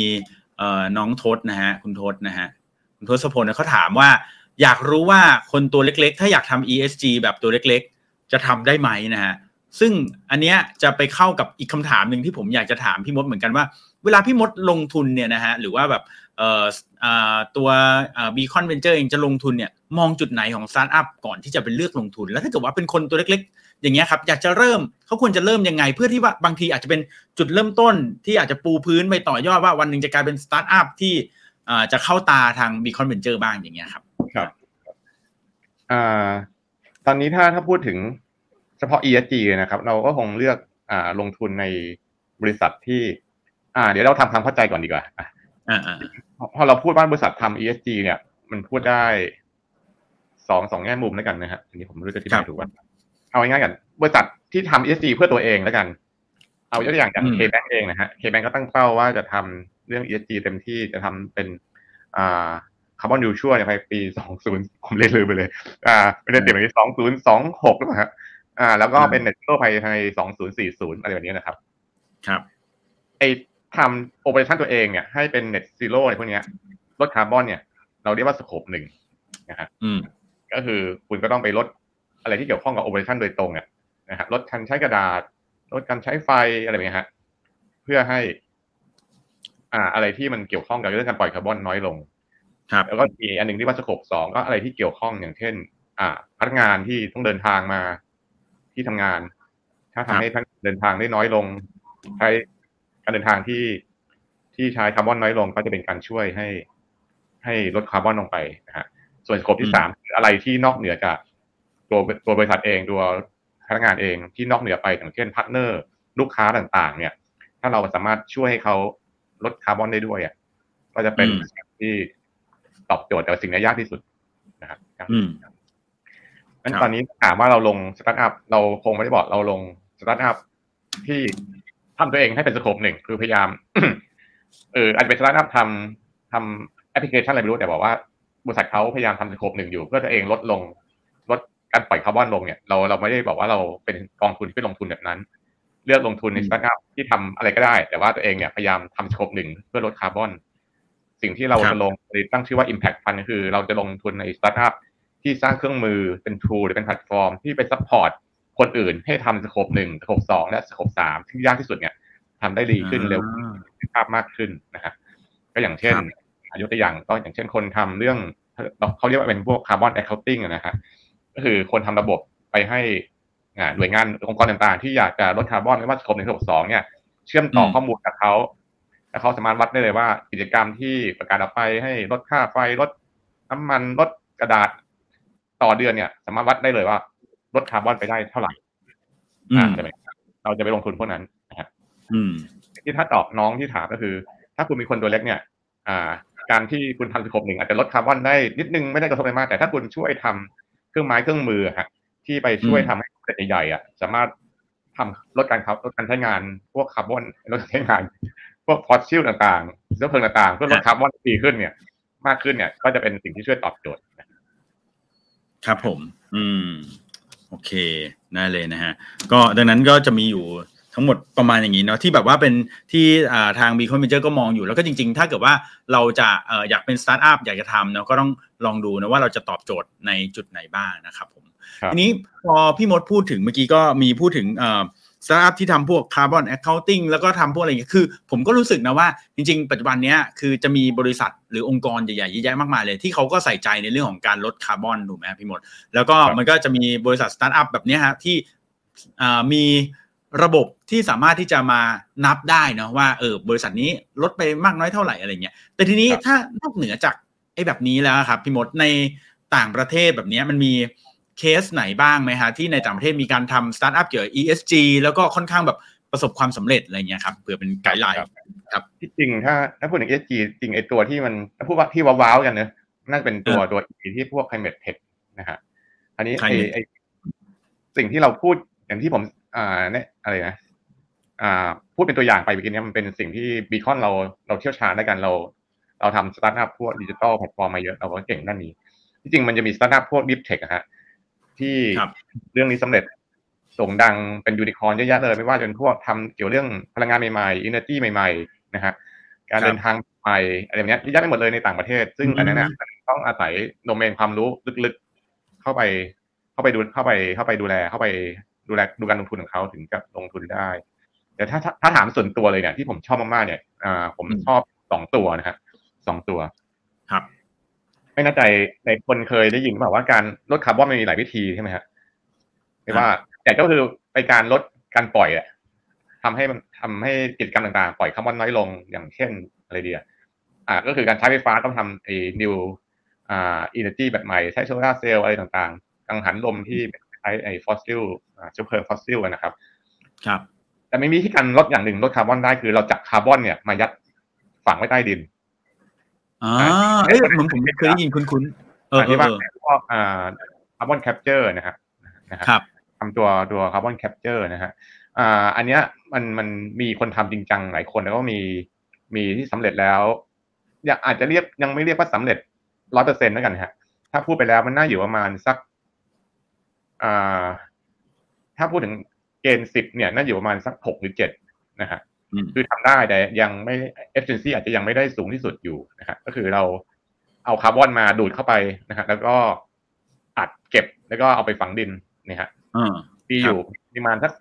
เอ่อน้องทศนะฮะคุณทศนะฮะคุณ ทศพลเนี่ยเขาถามว่า อยากรู้ว่าคนตัวเล็กๆ ถ้าอยากทำ ESG แบบตัวเล็กๆ จะทำได้ไหมนะฮะซึ่งอันเนี้ยจะไปเข้ากับอีกคำถามหนึ่งที่ผมอยากจะถามพี่มดเหมือนกันว่า เวลาพี่มดลงทุนเนี่ยนะฮะหรือว่าแบบเอ่ออตัวบีคอนเวนเจอร์เองจะลงทุนเนี่ยมองจุดไหนของสตาร์ทอัพก่อนที่จะเป็นเลือกลงทุน แล้วถ้าเกิดว่าเป็นคนตัวเล็กๆ อย่างเงี้ยครับอยากจะเริ่มเขาควรจะเริ่มยังไง เพื่อที่ว่าบางทีอาจจะเป็นจุดเริ่มต้นที่อาจจะปูพื้นไปต่อยอดว่าวันหนึ่งจะกลายเป็นสตาร์ทอัพที่ จะเข้าตาทางบีคอนเวนเจอร์บ้างอย่างเงี้ยครับครับอ่าตอนนี้ถ้าถ้าพูดถึงเฉพาะ ESG เลยนะครับ เราก็คงเลือกอ่าลงทุนในบริษัทที่ อ่า เดี๋ยวเราทำความเข้าใจก่อนดีกว่าอะอ่าอ่าพอเราพูดว่าบริษัททำ ESG เนี่ย มันพูดได้สองสองแง่มุมแล้วกันนะฮะอันนี้ผมไม่รู้จะอธิบายถูกว่าเอาง่ายๆกัน บริษัทที่ทำ ESG เพื่อตัวเองแล้วกัน เอายกตัวอย่างจาก K-Bank เองนะฮะ K-Bank ก็ตั้งเป้าว่าจะทำ เรื่อง ESG เต็มที่จะทำเป็นอ่าคาร์บอนนิวทรัลในภายปีสองศูนย์ผมเลยลืมไปเลย อ่าเป็นเต็มในสองศูนย์สองหกหรือเปล่าฮะอ่า แล้วก็เป็น net zero ภายในสองศูนย์สี่ศูนย์อะไรแบบนี้นะครับ ครับ ไอ้ทำ operation ตัวเองเนี่ยให้เป็น net zero อะไรพวกเนี้ยลดคาร์บอนเนี่ย เราเรียกว่า scope หนึ่งนะฮะอืมก็คือคุณก็ต้องไปลดอะไรที่เกี่ยวข้องกับ operation โดยตรงเนี่ยนะฮะลดการใช้กระดาษ ลดการใช้ไฟอะไรแบบนี้ฮะเพื่อให้ อ่า อะไรที่มันเกี่ยวข้องกับเรื่องการปล่อยคาร์บอนน้อยลง ครับ แล้วก็มีอันหนึ่งที่ว่า scope สองก็อะไรที่เกี่ยวข้องอย่างเช่น อ่า พนักงานที่ต้องเดินทางมาที่ทำงาน ถ้าทำให้พนักงานเดินทางได้น้อยลง ใช้การเดินทางที่ที่ใช้คาร์บอนน้อยลงก็จะเป็นการช่วยให้ ให้ลดคาร์บอนลงไปนะฮะส่วน scope ที่อืมสามคืออะไรที่นอกเหนือจากตัวตัวบริษัทเองตัวพนักงานเองที่นอกเหนือไปอย่างเช่น partner ลูกค้าต่างๆ เนี่ย ถ้าเราสามารถช่วยให้เขา ลดคาร์บอนได้ด้วยอะก็จะเป็นอืมสิ่งที่ตอบโจทย์แต่ว่าสิ่งที่ยากที่สุดนะครับอืมงั้นครับตอนนี้ถามว่าเราลงสตาร์ทอัพเราคงไม่ได้บอกเราลงสตาร์ทอัพที่ทำตัวเองให้เป็น scope หนึ่งคือพยายามเอออาจจะเป็นสตาร์ทอัพทำทำแอปพลิเคชันอะไรไม่รู้แต่บอกว่าบริษัทเขาพยายามทำ scope หนึ่งอยู่ เพื่อตัวเองลดลงลดการปล่อยคาร์บอนลงเนี่ยเราเราไม่ได้บอกว่าเราเป็นกองทุนที่ไปลงทุนแบบนั้น เลือกลงทุนในอืมสตาร์ทอัพที่ทำอะไรก็ได้ แต่ว่าตัวเองเนี่ยพยายามทำ scope หนึ่งเพื่อลดคาร์บอน สิ่งที่เราครับจะลงตั้งชื่อว่า Impact Fund ก็คือ เราจะลงทุนในสตาร์ทอัพที่สร้างเครื่องมือเป็น tool หรือเป็นแพลตฟอร์ม ที่ไป support คนอื่นให้ทำ scope หนึ่ง scope สองและ scope สามที่ยากที่สุดเนี่ยทำได้ดีขึ้นเร็วอ่าขึ้นภาพมากขึ้นนะฮะก็อย่างเช่นครับยกตัวอย่างก็อย่างเช่นคนทำเรื่องเขาเรียกว่าเป็นพวก carbon accounting นะฮะก็คือคนทำระบบไปให้อ่า หน่วยงานองค์กรต่างๆ ที่อยากจะลดคาร์บอนไม่ว่า scope หนึ่ง scope สองเนี่ยเชื่อมต่ออมข้อมูลกับเขาแล้วเขาสามารถวัดได้เลยว่ากิจกรรมที่ประกาศออกไปให้ลดค่าไฟลดน้ำมันลดกระดาษต่อเดือนเนี่ย สามารถวัดได้เลยว่าลดคาร์บอนไปได้เท่าไหร่อืมอ่าใช่ไหมครับเราจะไปลงทุนพวกนั้นนะฮะอืมที่ถ้าตอบน้องที่ถามก็คือ ถ้าคุณมีคนตัวเล็กเนี่ย อ่า การที่คุณทำ scope หนึ่งอาจจะลดคาร์บอนได้นิดนึงไม่ได้กระทบอะไรมาก แต่ถ้าคุณช่วยทำเครื่องไม้เครื่องมือฮะ ที่ไปช่วยอืมทำให้บริษัทใหญ่ๆอะสามารถทำลดการครับลดการใช้งาน พวกคาร์บอนลดการใช้งาน พวกฟอสซิลต่างๆเชื้อเพลิงต่างๆ เพื่อลดคาร์บอนดีขึ้นเนี่ย มากขึ้นเนี่ย ก็จะเป็นสิ่งที่ช่วยตอบโจทย์ครับผม อืม โอเคได้เลยนะฮะ ก็ดังนั้นก็จะมีอยู่ทั้งหมดประมาณอย่างนี้เนาะที่แบบว่าเป็นที่ทาง Beacon Venture ก็มองอยู่แล้วก็จริง ๆ ถ้าเกิดว่าเราจะอยากเป็นสตาร์ทอัพอยากจะทำเนาะก็ต้องลองดูนะว่าเราจะตอบโจทย์ในจุดไหนบ้างนะครับผม ทีนี้พอพี่มดพูดถึงเมื่อกี้ก็มีพูดถึงสตาร์ทอัพที่ทำพวก carbon accounting แล้วก็ทำพวกอะไรอย่างเงี้ยคือ ผมก็รู้สึกนะว่าจริง ๆ ปัจจุบันนี้คือจะมีบริษัทหรือองค์กรใหญ่ๆเยอะแยะมากมายเลย ที่เขาก็ใส่ใจในเรื่องของการลดคาร์บอนถูกไหมพี่มด แล้วก็มันก็จะมีบริษัทสตาร์ทอัพแบบนี้ฮะที่มีระบบที่สามารถที่จะมานับได้นะว่าเออบริษัทนี้ลดไปมากน้อยเท่าไหร่อะไรเงี้ยแต่ทีนี้ถ้านอกเหนือจากไอ้แบบนี้แล้วครับพี่มดในต่างประเทศแบบนี้มันมี เคสไหนบ้างไหมฮะที่ในต่างประเทศมีการทำสตาร์ทอัพเกี่ยวกับ ESG แล้วก็ค่อนข้างแบบประสบความสำเร็จอะไรเงี้ยครับเผื่อเป็นไกด์ไลน์ครับที่จริงถ้าถ้าพูดถึง ESG จริงไอตัวที่มันถ้าพูดว่าที่ว้าวๆกันเนอะน่าจะเป็นตัวตัว E ที่พวก climate tech นะฮะอันนี้ไอไอสิ่งที่เราพูดอย่างที่ผมอ่าเนี่ยอะไรนะอ่าพูดเป็นตัวอย่างไปเมื่อกี้นี้มันเป็นสิ่งที่ Beacon เราเราเชี่ยวชาญด้วยกันเรา เราทำสตาร์ทอัพพวกดิจิทัลแพลตฟอร์มมาเยอะเราก็เก่งด้านนี้ ที่จริงมันจะมีสตาร์ทอัพพวก deep tech อะฮะ ที่เรื่องนี้สำเร็จโด่งดังเป็นยูนิคอร์นเยอะแยะเลยไม่ว่าจะเป็นพวกทำเกี่ยวเรื่องพลังงานใหม่ๆ energy ใหม่ๆนะฮะการเดินทางใหม่อะไรแบบนี้เยอะแยะไปหมดเลยในต่างประเทศ ซึ่งอันนั้นต้องอาศัยโดเมนความรู้ลึกๆ เข้าไป เข้าไปดูเข้าไปเข้าไปดูแลเข้าไปดูแลดูการลงทุนของเขาถึงจะลงทุนได้ แต่ถ้าถ้าถามส่วนตัวเลยเนี่ยที่ผมชอบมากๆเนี่ยอ่าผมชอบสองตัวนะฮะสองตัว ครับ ไม่แน่ใจในคนเคยได้ยินแบบว่าการลดคาร์บอนมันมีหลายวิธีใช่ไหมฮะไม่ว่าแต่ก็คือไปการลดการปล่อยอะทำให้มันทำให้กิจกรรมต่างๆ ปล่อยคาร์บอนน้อยลงอย่างเช่นอะไรดีอะอ่าก็คือการใช้ไฟฟ้าต้องทำไอ้ new อ่า energy แบบใหม่ใช้โซลาร์เซลล์อะไรต่างๆกังหันลมที่ใช้ไอ้ฟอสซิลอ่าเชื้อเพลิงฟอสซิลนะครับ ครับ แต่ไม่มีที่การลดอย่างหนึ่งลดคาร์บอนได้คือเราจับคาร์บอนเนี่ยมายัดฝังไว้ใต้ดิน อ่าเอ้ยผมผมเคยได้ยินคุ้นๆเออที่ว่าพวกอ่า carbon capture นะฮะครับทำตัวตัว carbon capture นะฮะอ่าอันเนี้ยมันมันมีคนทำจริงจังหลายคนแล้วก็มีมีที่สำเร็จแล้วอยากอาจจะเรียกยังไม่เรียกว่าสำเร็จร้อยเปอร์เซ็นต์แล้วกันฮะ ถ้าพูดไปแล้วมันน่าอยู่ประมาณสักอ่าถ้าพูดถึงเกณฑ์สิบเนี่ย น่าอยู่ประมาณสักหกหรือเจ็ดนะฮะ คือทำได้แต่ยังไม่ efficiency อาจจะยังไม่ได้สูงที่สุดอยู่นะฮะก็คือเราเอาคาร์บอนมาดูดเข้าไปนะฮะแล้วก็อัดเก็บแล้วก็เอาไปฝังดินนะฮะมีอยู่ประมาณสัก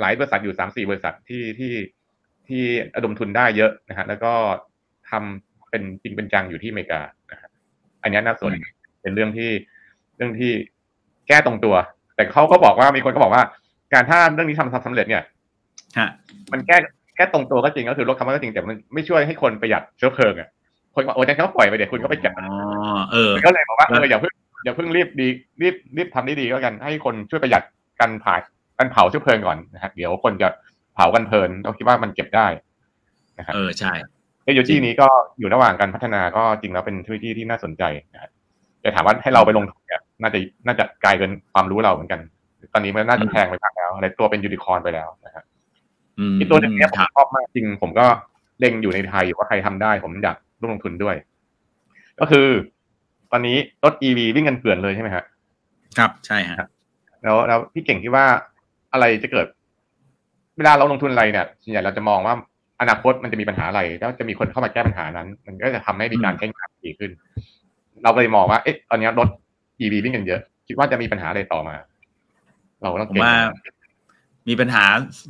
หลายบริษัทอยู่สามสี่บริษัทที่ที่ที่ระดมทุนได้เยอะนะฮะแล้วก็ทำเป็นจริงเป็นจังอยู่ที่อเมริกานะฮะอันนี้น่าสนเป็นเรื่องที่เรื่องที่แก้ตรงตัว แต่เขาก็บอกว่ามีคนก็บอกว่า การถ้าเรื่องนี้ทำสำเร็จเนี่ยมันแก้ แก้ตรงตัวก็จริงก็คือลดคาร์บอนก็จริงแต่มันไม่ช่วยให้คนประหยัดเชื้อเพลิงอะคนบอกโอ้ยเขาปล่อยไปเดี๋ยวคุณก็ไปเก็บเออก็เลยบอกว่าเอออย่าเพิ่งอย่าเพิ่งรีบดีรีบรีบทำได้ดีก็กันให้คนช่วยประหยัดการผ่าการเผาเชื้อเพลิงก่อนนะฮะเดี๋ยวคนจะเผากันเพลินเราคิดว่ามันเก็บได้นะครับเออใช่เทคโนโลยีนี้ก็อยู่ระหว่างการพัฒนาก็จริงแล้วเป็นเทคโนโลยีที่น่าสนใจนะแต่ถามว่าให้เราไปลงทุนเนี่ยน่าจะน่าจะไกลเกินความรู้เราเหมือนกัน ตอนนี้มันน่าจะแพงไปมากแล้วอะไรตัวเป็นยูนิคอร์นไปแล้วนะครับ อีกตัวหนึ่งเนี้ยผมชอบมากจริง ผมก็เล็งอยู่ในไทยว่าใครทำได้ ผมอยากร่วมลงทุนด้วย ก็คือ ตอนนี้รถ EV วิ่งกันเกลื่อนเลยใช่ไหมครับครับใช่ฮะแล้วแล้วพี่เก่งคิดว่าอะไรจะเกิด เวลาเราลงทุนอะไรเนี่ยส่วนใหญ่เราจะมองว่าอนาคตมันจะมีปัญหาอะไร แล้วจะมีคนเข้ามาแก้ปัญหานั้น มันก็จะทำให้มีการใช้งานดีขึ้น เราเลยมองว่าเอ๊ะตอนนี้รถ EV วิ่งกันเยอะ คิดว่าจะมีปัญหาอะไรต่อมา เราต้องเก็งว่า มีปัญหา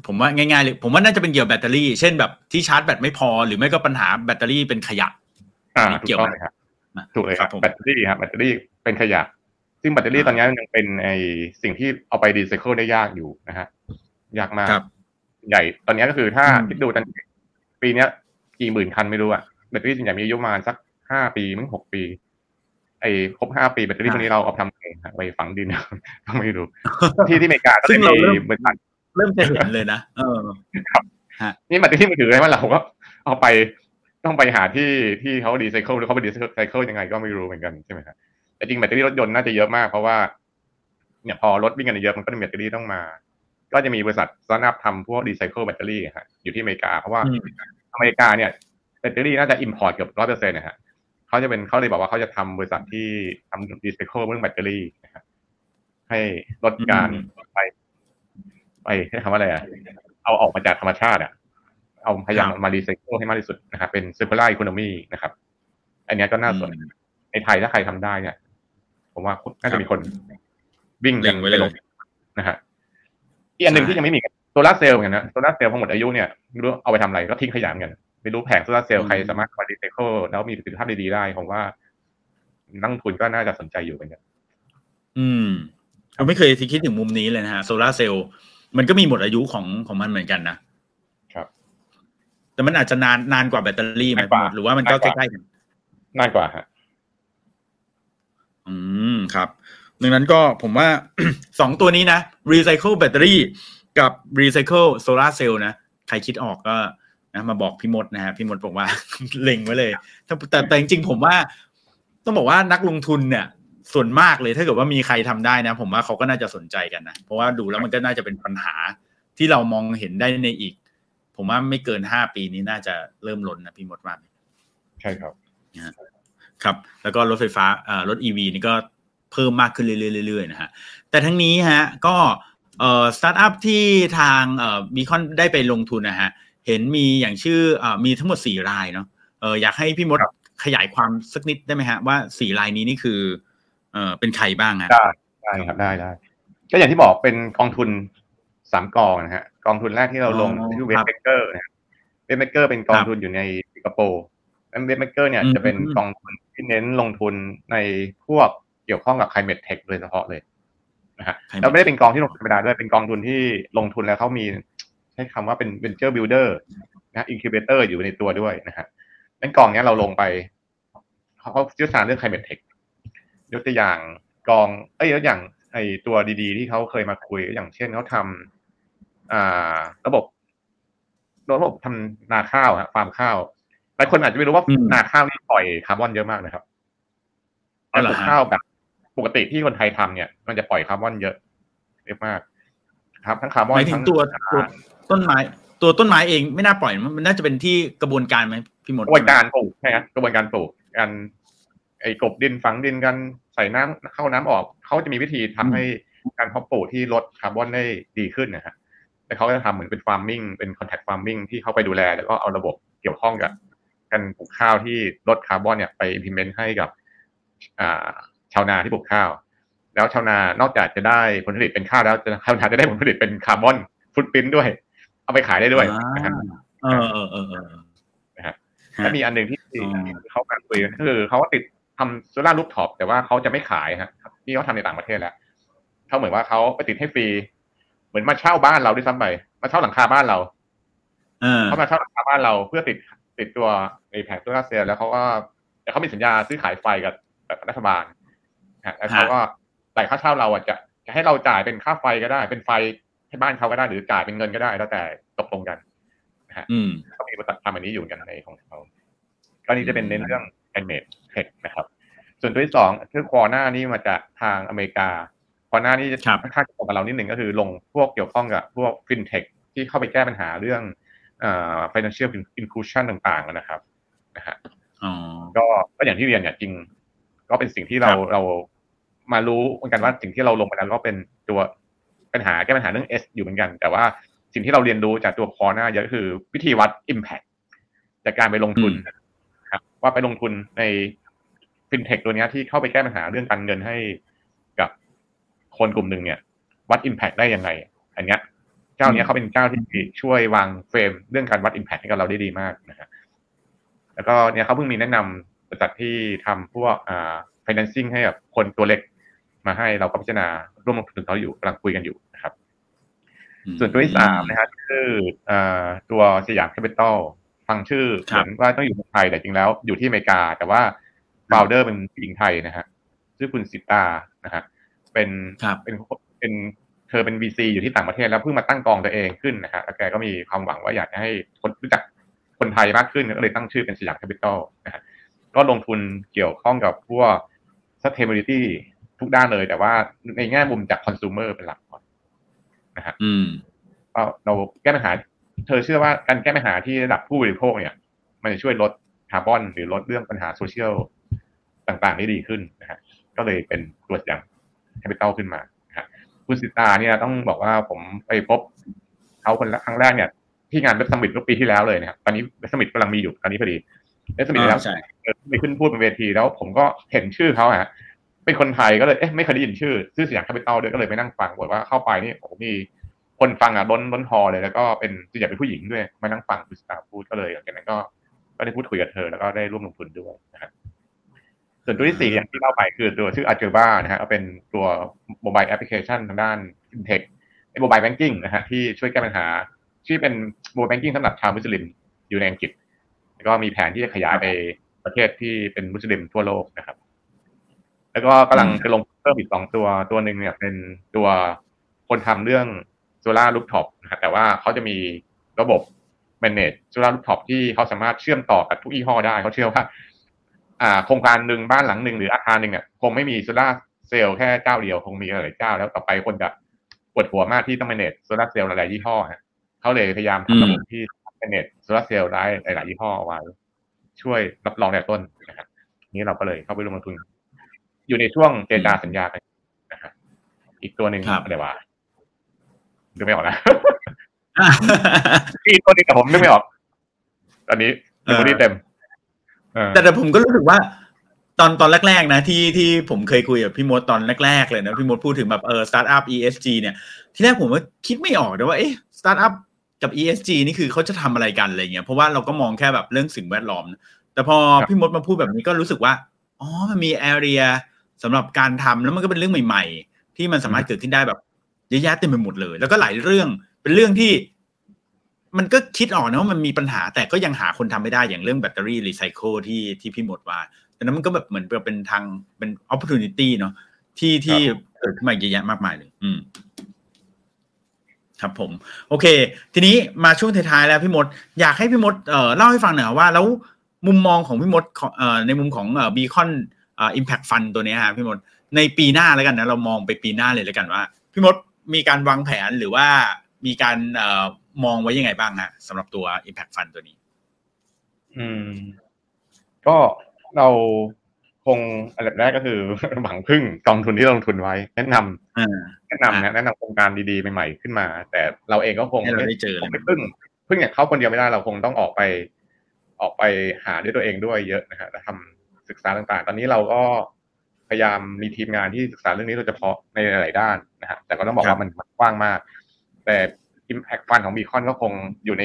ผมว่าง่ายๆเลยผมว่าน่าจะเป็นเกี่ยวแบตเตอรี่ เช่นแบบที่ชาร์จแบตไม่พอ หรือไม่ก็ปัญหาแบตเตอรี่เป็นขยะอ่าเกี่ยวเลยครับถูกเลยครับแบตเตอรี่ครับแบตเตอรี่เป็นขยะ ซึ่งแบตเตอรี่ตอนนี้ยังเป็นไอสิ่งที่เอาไปรีไซเคิลได้ยากอยู่นะฮะยากมากใหญ่ตอนนี้ก็คือถ้าคิดดูตอนปีนี้กี่หมื่นคันไม่รู้อะแบตเตอรี่ส่วนใหญ่มีอายุประมาณสักห้าปีมั้งหกปี ไอ้ครบห้าปีแบตเตอรี่ตัวนี้เราเอาทำเองไปฝังดินก็ไม่รู้ที่ที่อเมริกาก็จะมีเหมือนกัน เริ่มจะเห็นเลยนะเออครับนี่มาที่มือถือเลยว่าเราก็เอาไปต้องไปหาที่ที่เขารีไซเคิลหรือเขาไปรีไซเคิลยังไงก็ไม่รู้เหมือนกันใช่ไหมครับแต่จริงแบตเตอรี่รถยนต์น่าจะเยอะมากเพราะว่าเนี่ยพอรถวิ่งกันเยอะมันก็มีแบตเตอรี่ต้องมา ก็จะมีบริษัทสตาร์ทอัพทำพวกรีไซเคิลแบตเตอรี่ฮะอยู่ที่อเมริกา เพราะว่าอืมอเมริกาเนี่ยแบตเตอรี่น่าจะ import เกือบร้อยเปอร์เซ็นต์นะฮะเขาจะเป็นเขาเลยบอกว่าเขาจะทำบริษัทที่ทำรีไซเคิลเรื่องแบตเตอรี่นะครับให้ลดการอืมไป ไปให้คำว่าอะไรอะเอาออกมาจากธรรมชาติอะเอาพยายามครับมารีไซเคิลให้มากที่สุดนะครับเป็น circular economy นะครับ อันเนี้ยก็น่าสนอืมในไทยถ้าใครทำได้เนี่ย ผมว่าน่าจะมีคนวิ่งเล็งไว้เลยปงนะฮะอีกอันหนึ่งใช่ที่ยังไม่มีโซลาร์เซลล์เหมือนกันนะโซลาร์เซลล์พอหมดอายุเนี่ยไม่รู้เอาไปทำอะไรก็ทิ้งขยะเหมือนกันไม่รู้แผงโซลาร์เซลล์ใครสามารถมารีไซเคิลแล้วมีประสิทธิภาพดีๆได้ผมว่านักลงทุนก็น่าจะสนใจอยู่เหมือนกัน อืมเราไม่เคยคิดถึงมุมนี้เลยนะฮะโซลาร์เซลล์ มันก็มีหมดอายุของของมันเหมือนกันนะครับ แต่มันอาจจะนานนานกว่าแบตเตอรี่ไหมนานกว่าหรือว่ามันก็นานใกกว่าใกล้ๆกันง่ายกว่าฮะอืมครับดังนั้นก็ผมว่าสองตัวนี้นะ Recycle Battery กับ Recycle Solar Cell นะ ใครคิดออกก็นะมาบอกพี่มดนะฮะพี่มดบอกว่าเล็งไว้เลยถ้าแต่แต่จริงๆผมว่า ต้องบอกว่านักลงทุนเนี่ย ส่วนมากเลยถ้าเกิดว่ามีใครทำได้นะ ผมว่าเขาก็น่าจะสนใจกันนะ เพราะว่าดูแล้วมันก็น่าจะเป็นปัญหาที่เรามองเห็นได้ในอีก ผมว่าไม่เกินห้าปีนี้น่าจะเริ่มล้นนะพี่มดว่าไหมใช่ครับครับ แล้วก็รถไฟฟ้าอ่ารถ EV นี่ก็เพิ่มมากขึ้นเรื่อยๆๆนะฮะแต่ทั้งนี้ฮะก็เอ่อสตาร์ทอัพที่ทางเอ่อบีคอนได้ไปลงทุนนะฮะเห็นมีอย่างชื่อเอ่อมีทั้งหมดสี่รายเนาะเอออยากให้พี่มดครับขยายความสักนิดได้ไหมฮะว่าสี่รายนี้นี่คือ เอ่อเป็นใครบ้างฮะได้ได้ครับได้ได้ก็อย่างที่บอกเป็นกองทุนสามกองนะฮะกองทุนแรกที่เราลงอ๋อชื่อเวคฟรับเบเกอร์นะWavemaker เป็นกองทุนอยู่ในสิงคโปร์แล้ว Wavemaker เนี่ยอืมจะเป็นกองทุนที่เน้นลงทุนในพวกเกี่ยวข้องกับ climate tech โดยเฉพาะเลยนะฮะ Climate แล้วไม่ได้เป็นกองที่ลงทุนธรรมดาด้วยเป็นกองทุนที่ลงทุนแล้วเขามีใช้คำว่าเป็น venture builder นะ incubator อยู่ในตัวด้วยนะฮะนั่นกองเนี้ยเราลงไปเขาเขาเชี่ยวชาญเรื่อง climate tech ยกตัวอย่างกอง เอ้ยยกตัวอย่างไอตัวดีๆ ที่เขาเคยมาคุยอย่างเช่นเขาทำอ่า ระบบระบบทำนาข้าวฮะฟาร์มข้าวหลายคนอาจจะไม่รู้ว่าอืมนาข้าวนี่ปล่อยคาร์บอนเยอะมากนะครับอ๋อแต่เหรปอลูกฮะข้าวแบบปกติที่คนไทยทำเนี่ย มันจะปล่อยคาร์บอนเยอะเยอะมาก ครับทั้งคาร์บอหนมายถึทั้งงตัวตัวต้นไม้ ตัวต้นไม้เองไม่น่าปล่อยมันมันน่าจะเป็นที่กระบวนการไหมพี่มดกระบวนการปลูกใช่ครับกระบวนการปลูกการ ไอ้กลบดินฝังดินกันใส่น้ำเข้าน้ำออกเขาจะมีวิธีทำให้การเพาะปลูกที่ลดคาร์บอนได้ดีขึ้นนะฮะแต่เขาจะทำเหมือนเป็น farming เป็น contract farming ที่เข้าไปดูแล แล้วก็เอาระบบเกี่ยวข้องกับการปลูกข้าวที่ลดคาร์บอนเนี่ยไป implement ให้กับอ่าชาวนาที่ปลูกข้าว แล้วชาวนานอกจากจะได้ผลผลิตเป็นข้าวแล้วจะชาวนาจะได้ผลผลิตเป็น carbon footprint ด้วย เอาไปขายได้ด้วยนะครับเออเออเออเออนะฮะแล้วมีอันหนึ่งที่อ๋อเขาการคุยก็คือเขาก็ติด ทำ solar rooftop แต่ว่าเขาจะไม่ขายฮะที่เขาทำในต่างประเทศแล้วเขาเหมือนว่าเขาไปติดให้ฟรี เหมือนมาเช่าบ้านเราด้วยซ้ำไปมาเช่าหลังคาบ้านเราเออเขามาเช่าหลังคาบ้านเราเพื่อติดติดตัวไอ้แผงโซลาร์เซลล์แล้วเขาก็แต่เขามีสัญญาซื้อขายไฟกับกับรัฐบาลฮะแล้วเขาก็จ่ายค่าเช่าเราอะจะจะให้เราจ่ายเป็นค่าไฟก็ได้ เป็นไฟให้บ้านเขาก็ได้หรือจ่ายเป็นเงินก็ได้ แล้วแต่ตกลงกันอืมก็มีบริษัททำอันนี้อยู่กันในของเขาก็นี่จะเป็นเน้นเรื่อง climate tech นะครับ ส่วนตัวที่สองคือควอหน้านี่มาจากทางอเมริกาควอหน้านี่จะครับค่อนข้างจะตรงกับเรานิดหนึ่งก็คือลงพวกเกี่ยวข้องกับพวก fintech ที่เข้าไปแก้ปัญหาเรื่องเอ่อ financial inclusion ต่างๆนะครับนะฮะอ๋อก็ก็อย่างที่เรียนเนี่ยจริง ก็เป็นสิ่งที่เราครับเรามารู้เหมือนกันว่าสิ่งที่เราลงไปนั้นก็เป็นตัวปัญหาแก้ปัญหาเรื่อง S อยู่เหมือนกัน แต่ว่าสิ่งที่เราเรียนรู้จากตัวคอหน้าเยอะก็คือวิธีวัด Impact จากการไปลงทุนนะครับว่าไปลงทุนใน ฟินเทคตัวเนี้ยที่เข้าไปแก้ปัญหาเรื่องการเงินให้กับคนกลุ่มหนึ่งเนี่ย วัด Impact ได้ยังไง อันเนี้ยเจ้าเนี้ยเขาเป็นเจ้าที่ช่วยวางเฟรมเรื่องการวัด Impact ให้กับเราได้ดีมากนะฮะแล้วก็เนี่ยเขาเพิ่งมีแนะนำบริษัทที่ทำพวกอ่า financing ให้กับคนตัวเล็กมาให้เราก็พิจารณาร่วมลงทุนกับเขาอยู่กำลังคุยกันอยู่นะครับ ส่วนตัวที่สามนะครับคืออ่าตัว Siam Capital ฟังชื่อครับเหมือนว่าต้องอยู่ในไทยแต่จริงแล้วอยู่ที่อเมริกา แต่ว่า founder เป็นผู้หญิงไทยนะฮะชื่อคุณสิตานะฮะเป็นครับเป็นเป็นเธอเป็น VC อยู่ที่ต่างประเทศแล้วเพิ่งมาตั้งกองตัวเองขึ้นนะฮะแล้วแกก็มีความหวังว่าอยากจะให้คนรู้จักคนไทยมากขึ้นก็เลยตั้งชื่อเป็น Siam Capitalนะฮะก็ลงทุนเกี่ยวข้องกับพวก sustainability ทุกด้านเลย แต่ว่าในแง่มุมจาก consumer เป็นหลักก่อนนะฮะอืมก็เราแก้ปัญหา เธอเชื่อว่าการแก้ปัญหาที่ระดับผู้บริโภคเนี่ย มันจะช่วยลด คาร์บอนหรือลดเรื่องปัญหาโซเชียลต่างๆ ได้ดีขึ้นนะฮะก็เลยเป็นตัว Siam Capital ขึ้นมานะฮะคุณสิตาเนี่ยต้องบอกว่าผมไปพบเขาคนละครั้งแรกเนี่ย ที่งาน Web Summit เมื่อปีที่แล้วเลยนะครับตอนนี้ Web Summit กำลังมีอยู่ตอนนี้พอดี Web Summit แล้วใช่ไปขึ้นพูดบนเวทีแล้วผมก็เห็นชื่อเขาฮะเป็นคนไทยก็เลยเอ๊ะไม่เคยได้ยินชื่อ ชื่อ Siam Capital ด้วยก็เลยไปนั่งฟังบอกว่าเข้าไปนี่โอ้โหมีคนฟังอะล้นล้นฮอเลยแล้วก็เป็นส่วนใหญ่เป็นผู้หญิงด้วยมานั่งฟังคุณสิตาพูดก็เลยหลังจากนั้นก็ ก็ได้พูดคุยกับเธอแล้วก็ได้ร่วมลงทุนด้วยนะครับส่วนตัวที่สี่อย่างที่เล่าไปคือตัวชื่อ a j e b a นะฮะเป็นตัว mobile application ทางด้านfintech mobile banking นะฮะที่ช่วยแก้ปัญหาที่เป็น mobile banking สำหรับชาวมุสลิมอยู่ในอังกฤษ แล้วก็มีแผนที่จะขยายไปประเทศที่เป็นมุสลิมทั่วโลกนะครับ แล้วก็กำลังจะลงเพิ่มอีกสองตัวตัวหนึ่งเนี่ยเป็นตัวคนทำเรื่อง solar rooftop นะครับแต่ว่าเขาจะมีระบบ manage โซลารูฟท็อปที่เขาสามารถเชื่อมต่อกับทุกยี่ห้อได้เขาเชื่อว่าอ่าโครงการหนึ่งบ้านหลังหนึ่งหรืออาคารหนึ่งเนี่ยคงไม่มีโซลาเซลล์แค่เจ้าเดียวคงมีหลายเจ้าแล้วต่อไปคนจะปวดหัวมากที่ต้อง manage โซลาเซลล์หลายๆยี่ห้อฮะเขาเลยพยายามทำระบบที่ manage โซลาเซลล์ได้หลายๆยี่ห้อเอาไว้ ช่วยรองรับแต่ต้นนะครับนี้เราก็เลยเข้าไปลงทุน อยู่ในช่วงเจรจาสัญญากันนะครับอีกตัวหนึ่งครับอะไรวะนึกไม่ออกนะอี กตัวหนึ่งแต่ผมนึกไม่ออก ตอนนี้เออ memory เต็มเออแต่แต่ผมก็รู้สึกว่า ตอนตอนแรกๆนะที่ที่ผมเคยคุยกับพี่มดตอนแรกๆเลยนะพี่มดพูดถึงแบบเออสตาร์ทอัพ ESG เนี่ย ที่แรกผมว่าคิดไม่ออกนะว่าเอ๊ะสตาร์ทอัพกับ ESG นี่คือเขาจะทำอะไรกันอะไรเงี้ยเพราะว่าเราก็มองแค่แบบเรื่องสิ่งแวดล้อมนะแต่พอพี่มดมาพูดแบบนี้ก็รู้สึกว่าอ๋อมันมี area สำหรับการทำแล้วมันก็เป็นเรื่องใหม่ ๆ ที่มันสามารถเกิดขึ้นได้แบบเยอะแยะเต็มไปหมดเลย แล้วก็หลายเรื่อง เป็นเรื่องที่มันก็คิดออกนะว่ามันมีปัญหา แต่ก็ยังหาคนทำไม่ได้อย่างเรื่องแบตเตอรี่รีไซเคิลที่ที่พี่หมดว่าแต่นั้นมันก็แบบเหมือนเป็นทางเป็น opportunity เนาะที่ที่เกิดขึ้นมาเยอะแยะมากมายเลย อืม ครับผม โอเค ทีนี้มาช่วงท้ายๆแล้วพี่มด อยากให้พี่มดเอ่อเล่าให้ฟังหน่อยว่า แล้วมุมมองของพี่มดของเอ่อในมุมของเอ่อบีคอนเอ่อ impact fund ตัวเนี้ยฮะพี่มดในปีหน้าแล้วกันนะเรามองไปปีหน้าเลยแล้วกันว่า พี่มดมีการวางแผนหรือว่า มีการเอ่อมองไว้ยังไงบ้างฮะสำหรับตัว impact fund ตัวนี้ อืม ก็เราคงอันดับแรกก็คือหวังพึ่งกองทุนที่ลงทุนไว้ แนะนำอ่าแนะนำนะแนะนำโครงการดีๆใหม่ๆขึ้นมา แต่เราเองก็คงให้เราได้เจอเลยคงไม่พึ่งพึ่งอย่างเขาคนเดียวไม่ได้เราคงต้องออกไป ออกไปหาด้วยตัวเองด้วยเยอะนะฮะและทำศึกษาต่างๆ ตอนนี้เราก็พยายามมีทีมงานที่ศึกษาเรื่องนี้โดยเฉพาะในหลายๆด้านนะฮะแต่ก็ต้องบอกว่ามันมันกว้างมาก แต่ Impact Fund ของบีคอนก็คงอยู่ใน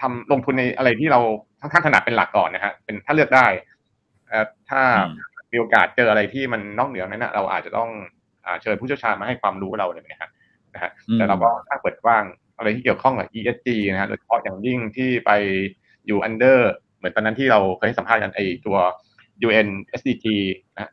ทำลงทุนในอะไรที่เราค่อนข้างถนัดเป็นหลักก่อนนะฮะเป็นถ้าเลือกได้เอ่อถ้าอืมมีโอกาสเจออะไรที่มันนอกเหนือนั้นนะเราอาจจะต้องอาเชิญผู้เชี่ยวชาญมาให้ความรู้เราเลยนะฮะนะฮะอืมแต่เราก็ถ้าเปิดกว้างอะไรที่เกี่ยวข้องกับ ESG นะฮะโดยเฉพาะอย่างยิ่งที่ไปอยู่ under เหมือนตอนนั้นที่เราเคยให้สัมภาษณ์กันไอตัว UN SDG นะ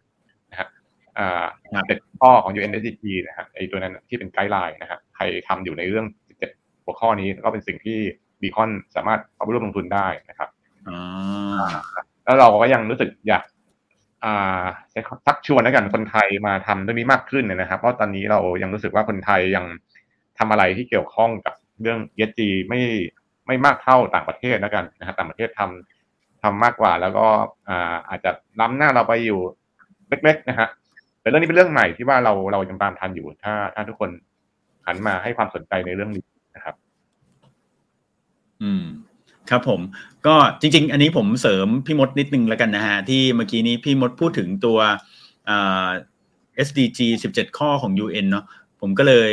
เจ็ดข้อของ UN SDG นะฮะไอตัวนั้นที่เป็นไกด์ไลน์นะฮะใครทำอยู่ในเรื่องเจ็ดหัวข้อนี้ก็เป็นสิ่งที่บีคอนสามารถเอาไปร่วมลงทุนได้นะครับอ๋อแล้วเราก็ยังรู้สึกอยากอ่าใช้คำชักชวนแล้วกันคนไทยมาทำเรื่องนี้มากขึ้นนะครับ เพราะตอนนี้เรายังรู้สึกว่าคนไทยยังทำอะไรที่เกี่ยวข้องกับเรื่อง ESG ไม่ไม่มากเท่าต่างประเทศแล้วกันนะครับต่างประเทศทำทำมากกว่าแล้วก็อ่าอาจจะล้ำหน้าเราไปอยู่เล็กๆนะฮะ แต่เรื่องนี้เป็นเรื่องใหม่ที่ว่าเราเรายังตามทันอยู่ ถ้า ถ้าทุกคนหันมาให้ความสนใจในเรื่องนี้นะครับ อืม ครับผม ก็จริง ๆ อันนี้ผมเสริมพี่มดนิดนึงแล้วกันนะฮะ ที่เมื่อกี้นี้พี่มดพูดถึงตัวอ่า SDG 17 ข้อของ UN เนาะผมก็เลย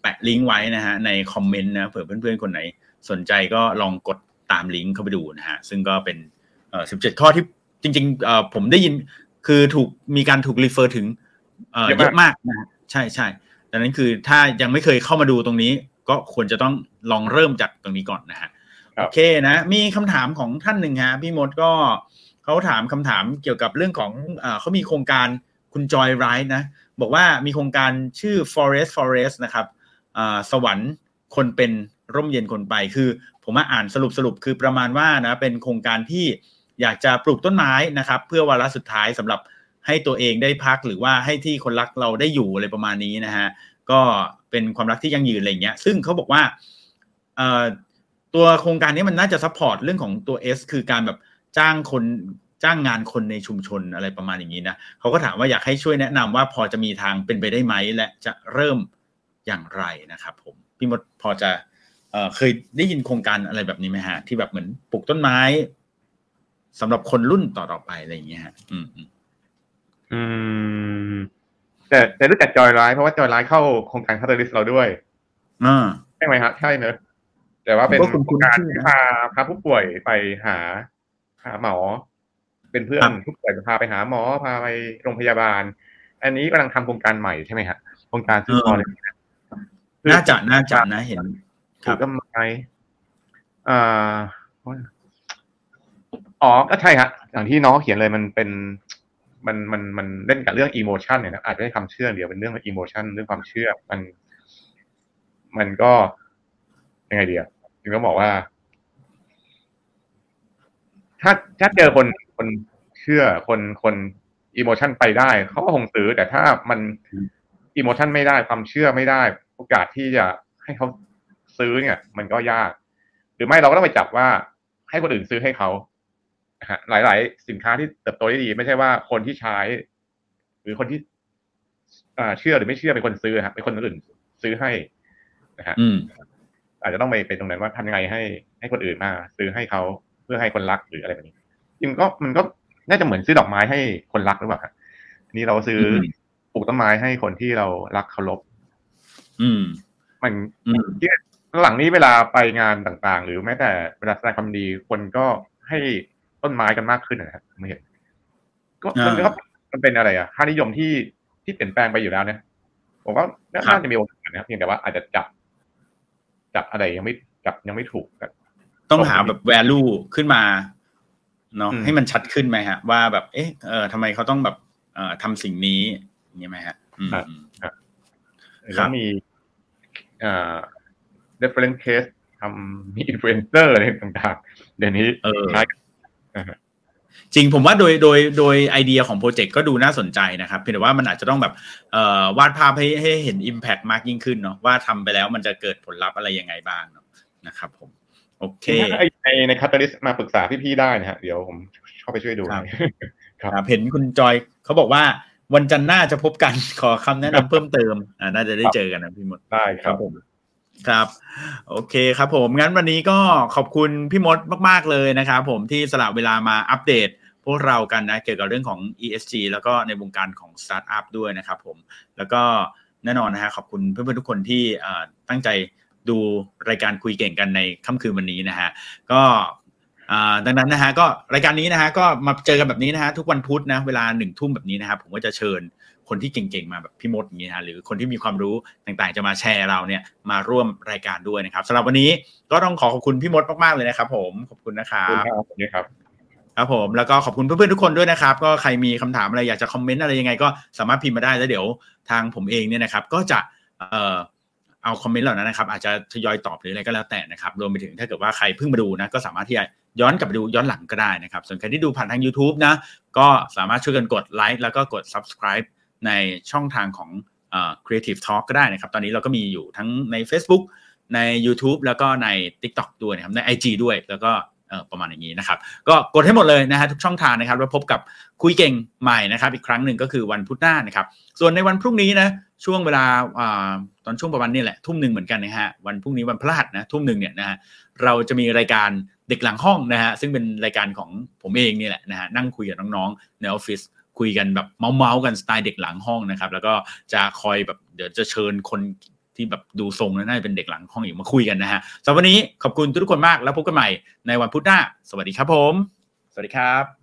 แปะลิงก์ไว้นะฮะในคอมเมนต์นะเผื่อเพื่อนๆ คนไหนสนใจก็ลองกดตามลิงก์เข้าไปดูนะฮะ ซึ่งก็เป็นเอ่อ17 ข้อที่จริงๆเออผมได้ยินคือถูกมีการถูกรีเฟอร์ถึง เอ่อเยอะเยมากอะมากนะฮะใช่ใช่ดังนั้นคือถ้ายังไม่เคยเข้ามาดูตรงนี้ ก็ควรจะต้องลองเริ่มจากตรงนี้ก่อนนะฮะครับโอเคนะ มีคำถามของท่านหนึ่งฮะพี่มดก็เขาถามคำถามเกี่ยวกับเรื่องของอาเขามีโครงการคุณจอยไรท์นะ บอกว่ามีโครงการชื่อ forest forest นะครับอ่าสวรรค์คนเป็นร่มเย็นคนไปคือ ผมมาอ่านสรุปสรุปคือประมาณว่านะเป็นโครงการที่อยากจะปลูกต้นไม้นะครับ เพื่อวาระสุดท้ายสำหรับ ให้ตัวเองได้พักหรือว่าให้ที่คนรักเราได้อยู่อะไรประมาณนี้นะฮะก็เป็นความรักที่ยั่งยืนอะไรเงี้ย ซึ่งเขาบอกว่าเอ่อตัวโครงการนี้มันน่าจะ support เรื่องของตัว S คือการแบบจ้างคนจ้างงานคนในชุมชนอะไรประมาณอย่างนี้นะเขาก็ถามว่าอยากให้ช่วยแนะนำว่าพอจะมีทางเป็นไปได้ไหมและจะเริ่มอย่างไรนะครับ ผมพี่มดพอจะเอ่อเคยได้ยินโครงการอะไรแบบนี้ไหมฮะ ที่แบบเหมือนปลูกต้นไม้สำหรับคนรุ่นต่อๆไปอะไรอย่างเงี้ยฮะ อืม อืมอืม แต่แต่รู้จักจอยไลฟ์เพราะว่าจอยไลฟ์เข้าโครงการคาตาลิสเราด้วยอ่าใช่ไหมครับใช่เนอะแต่ว่าเป็นผมก็คุ้นๆโครงการชื่อนะที่พาพาผู้ป่วยไปหา หาหมอ เป็นเพื่อครันบผู้ป่วยพาไปหาหมอพาไปโรงพยาบาล อันนี้กำลังทำโครงการใหม่ใช่ไหมฮะโครงการซื้อพอเลยน่าจะน่าจะนะเห็นปลูกต้นไม้อ่าอ๋อก็ใช่ฮะอย่างที่น้องเขียนเลยมันเป็น มันมันมันเล่นกับเรื่องอีโมชันเนี่ยนะอาจจะไม่ความเชื่อเดียวเป็นเรื่องอีโมชันเรื่องความเชื่อ มัน มันก็ยังไงเดีอะถึงต้องบอกว่า ถ้าถ้าเจอคนคนเชื่อคนคนอีโมชันไปได้เขาก็คงซื้อแต่ถ้ามันอีโมชันไม่ได้ความเชื่อไม่ได้ โอกาสที่จะให้เขาซื้อเนี่ย มันก็ยาก หรือไม่เราก็ต้องไปจับว่าให้คนอื่นซื้อให้เขา นะฮะหลาย ๆ สินค้าที่เติบโตได้ดี ไม่ใช่ว่าคนที่ใช้ หรือคนที่อ่าเชื่อหรือไม่เชื่อเป็นคนซื้อฮะเป็นคนอื่นซื้อให้นะฮะอืมอาจจะต้องไปเป็นตรงนั้นว่าทำยังไงให้ให้คนอื่นมา ซื้อให้เขาเพื่อให้คนรักหรืออะไรแบบนี้จริงก็มันก็น่าจะเหมือนซื้อดอกไม้ให้คนรักหรือเปล่าฮะอันนี่เราซื้ออมปลูกต้นไม้ให้คนที่เรารักเคารพอืม มันอืมหลังนี้เวลาไปงานต่างๆ หรือแม้แต่เวลาแสดงความดีคนก็ให้ ต้นไม้กันมากขึ้นนะครับไม่เห็นก็มันก็มันเป็นอะไรอะค่านิยมที่ที่เปลี่ยนแปลงไปอยู่แล้วเนี่ยผมว่าน่าจะมีโอกาสนะครับเพียงแต่ว่าอาจจะจับ จับอะไรยังไม่จับยังไม่ถูกกันต้องหาแบบ value ขึ้นมาเนาะอืมให้มันชัดขึ้นไหมฮะ ว่าแบบ เอ๊ะเออทำไมเขาต้องแบบ เอ่อทำสิ่งนี้อย่างนี้ไหมฮะอืมอืมแล้วมีอ่า reference case ทำมี influencer อะไรต่างๆ เดี๋ยวนี้เออใช้ จริงผมว่าโดยโดยโดยไอเดียของโปรเจกต์ก็ดูน่าสนใจนะครับเพียงแต่ว่ามันอาจจะต้องแบบเอ่อวาดภาพให้ให้เห็น Impact มากยิ่งขึ้นเนาะว่าทำไปแล้วมันจะเกิดผลลัพธ์อะไรยังไงบ้างเนาะนะครับผมโอเคในในในคาตาลิสมาปรึกษาพี่ๆได้นะฮะเดี๋ยวผมเข้าไปช่วยดูครับครับครับเห็นคุณจอยเขาบอกว่าวันจันทร์หน้าจะพบกันขอคำแนะนำเพิ่มเติมอ่าน่าจะได้เจอกันนะพี่มดได้ครับผม ครับ โอเคครับผม งั้นวันนี้ก็ขอบคุณพี่มดมาก ๆ เลยนะครับผมที่สละเวลามาอัปเดตพวกเรากันนะ เกี่ยวกับเรื่องของ ESG แล้วก็ในวงการของสตาร์ทอัพด้วยนะครับผม แล้วก็แน่นอนนะฮะขอบคุณเพื่อนๆทุกคนที่ตั้งใจดูรายการคุยเก่งกันในค่ำคืนวันนี้นะฮะ ก็ ดังนั้นนะฮะก็รายการนี้นะฮะก็มาเจอกันแบบนี้นะฮะทุกวันพุธนะเวลาหนึ่งทุ่มแบบนี้นะครับผมก็จะเชิญคนที่เก่งๆมาแบบพี่มดอย่างนี้นะฮะหรือคนที่มีความรู้ต่างๆ จะมาแชร์เราเนี่ยมาร่วมรายการด้วยนะครับสำหรับวันนี้ก็ต้องขอขอบคุณพี่มดมากๆเลยนะครับ ผมขอบคุณนะครัขอบคุณบครับสวัสดีครับครับผมแล้วก็ขอบคุณเพื่อนๆทุกคนด้วยนะครับ ก็ใครมีคำถามอะไรอยากจะคอมเมนต์อะไรยังไง ก็สามารถพิมพ์มาได้แล้วเดี๋ยวทางผมเองเนี่ยนะครับ ก็จะเอ่อ เอาคอมเมนต์เหล่านั้นนะครับอาจจะทยอยตอบหรืออะไรก็แล้วแต่นะครับรวมไปถึงถ้าเกิดว่าใครเพิ่งมาดูนะก็สามารถที่จะย้อนกลับไปดูย้อนหลังก็ได้นะครับ ส่วนใครที่ดูผ่านทาง YouTube นะก็สามารถช่วยกันกดไลค์แล้วก็กด subscribe ในช่องทางของอ Creative Talk ก็ได้นะครับ ตอนนี้เราก็มีอยู่ทั้งใน Facebook ใน YouTube แล้วก็ใน TikTok ด้วยนะครับใน IG ด้วย แล้วก็ ประมาณอย่างนี้นะครับ ก็กดให้หมดเลยนะฮะทุกช่องทางนะครับแล้วพบกับคุยเก่งใหม่นะครับอีกครั้งหนึ่งก็คือวันพุธหน้านะครับ ส่วนในวันพรุ่งนี้นะช่วงเวลาอตอนช่วงประมาณนี้แหละทุ่มหนึ่งเหมือนกันนะฮะวันพรุ่งนี้วันพฤหัสนะทุ่มหนึ่งเนี่ยนะฮะเราจะมีรายการเด็กหลังห้องนะฮะซึ่งเป็นรายการของผมเองนี่แหละนะฮะนั่งคุยกับน้องๆในออฟฟิศคุยกันแบบเมาส์ๆกันสไตล์เด็กหลังห้องนะครับ แล้วก็จะคอยแบบเดี๋ยวจะเชิญคน ที่แบบดูทรงแล้วน่าจะเป็นเด็กหลังห้องอีกมาคุยกันนะฮะสำหรับวันนี้ขอบคุณทุกคนมากแล้วพบกันใหม่ในวันพุธหน้า สวัสดีครับผม สวัสดีครับ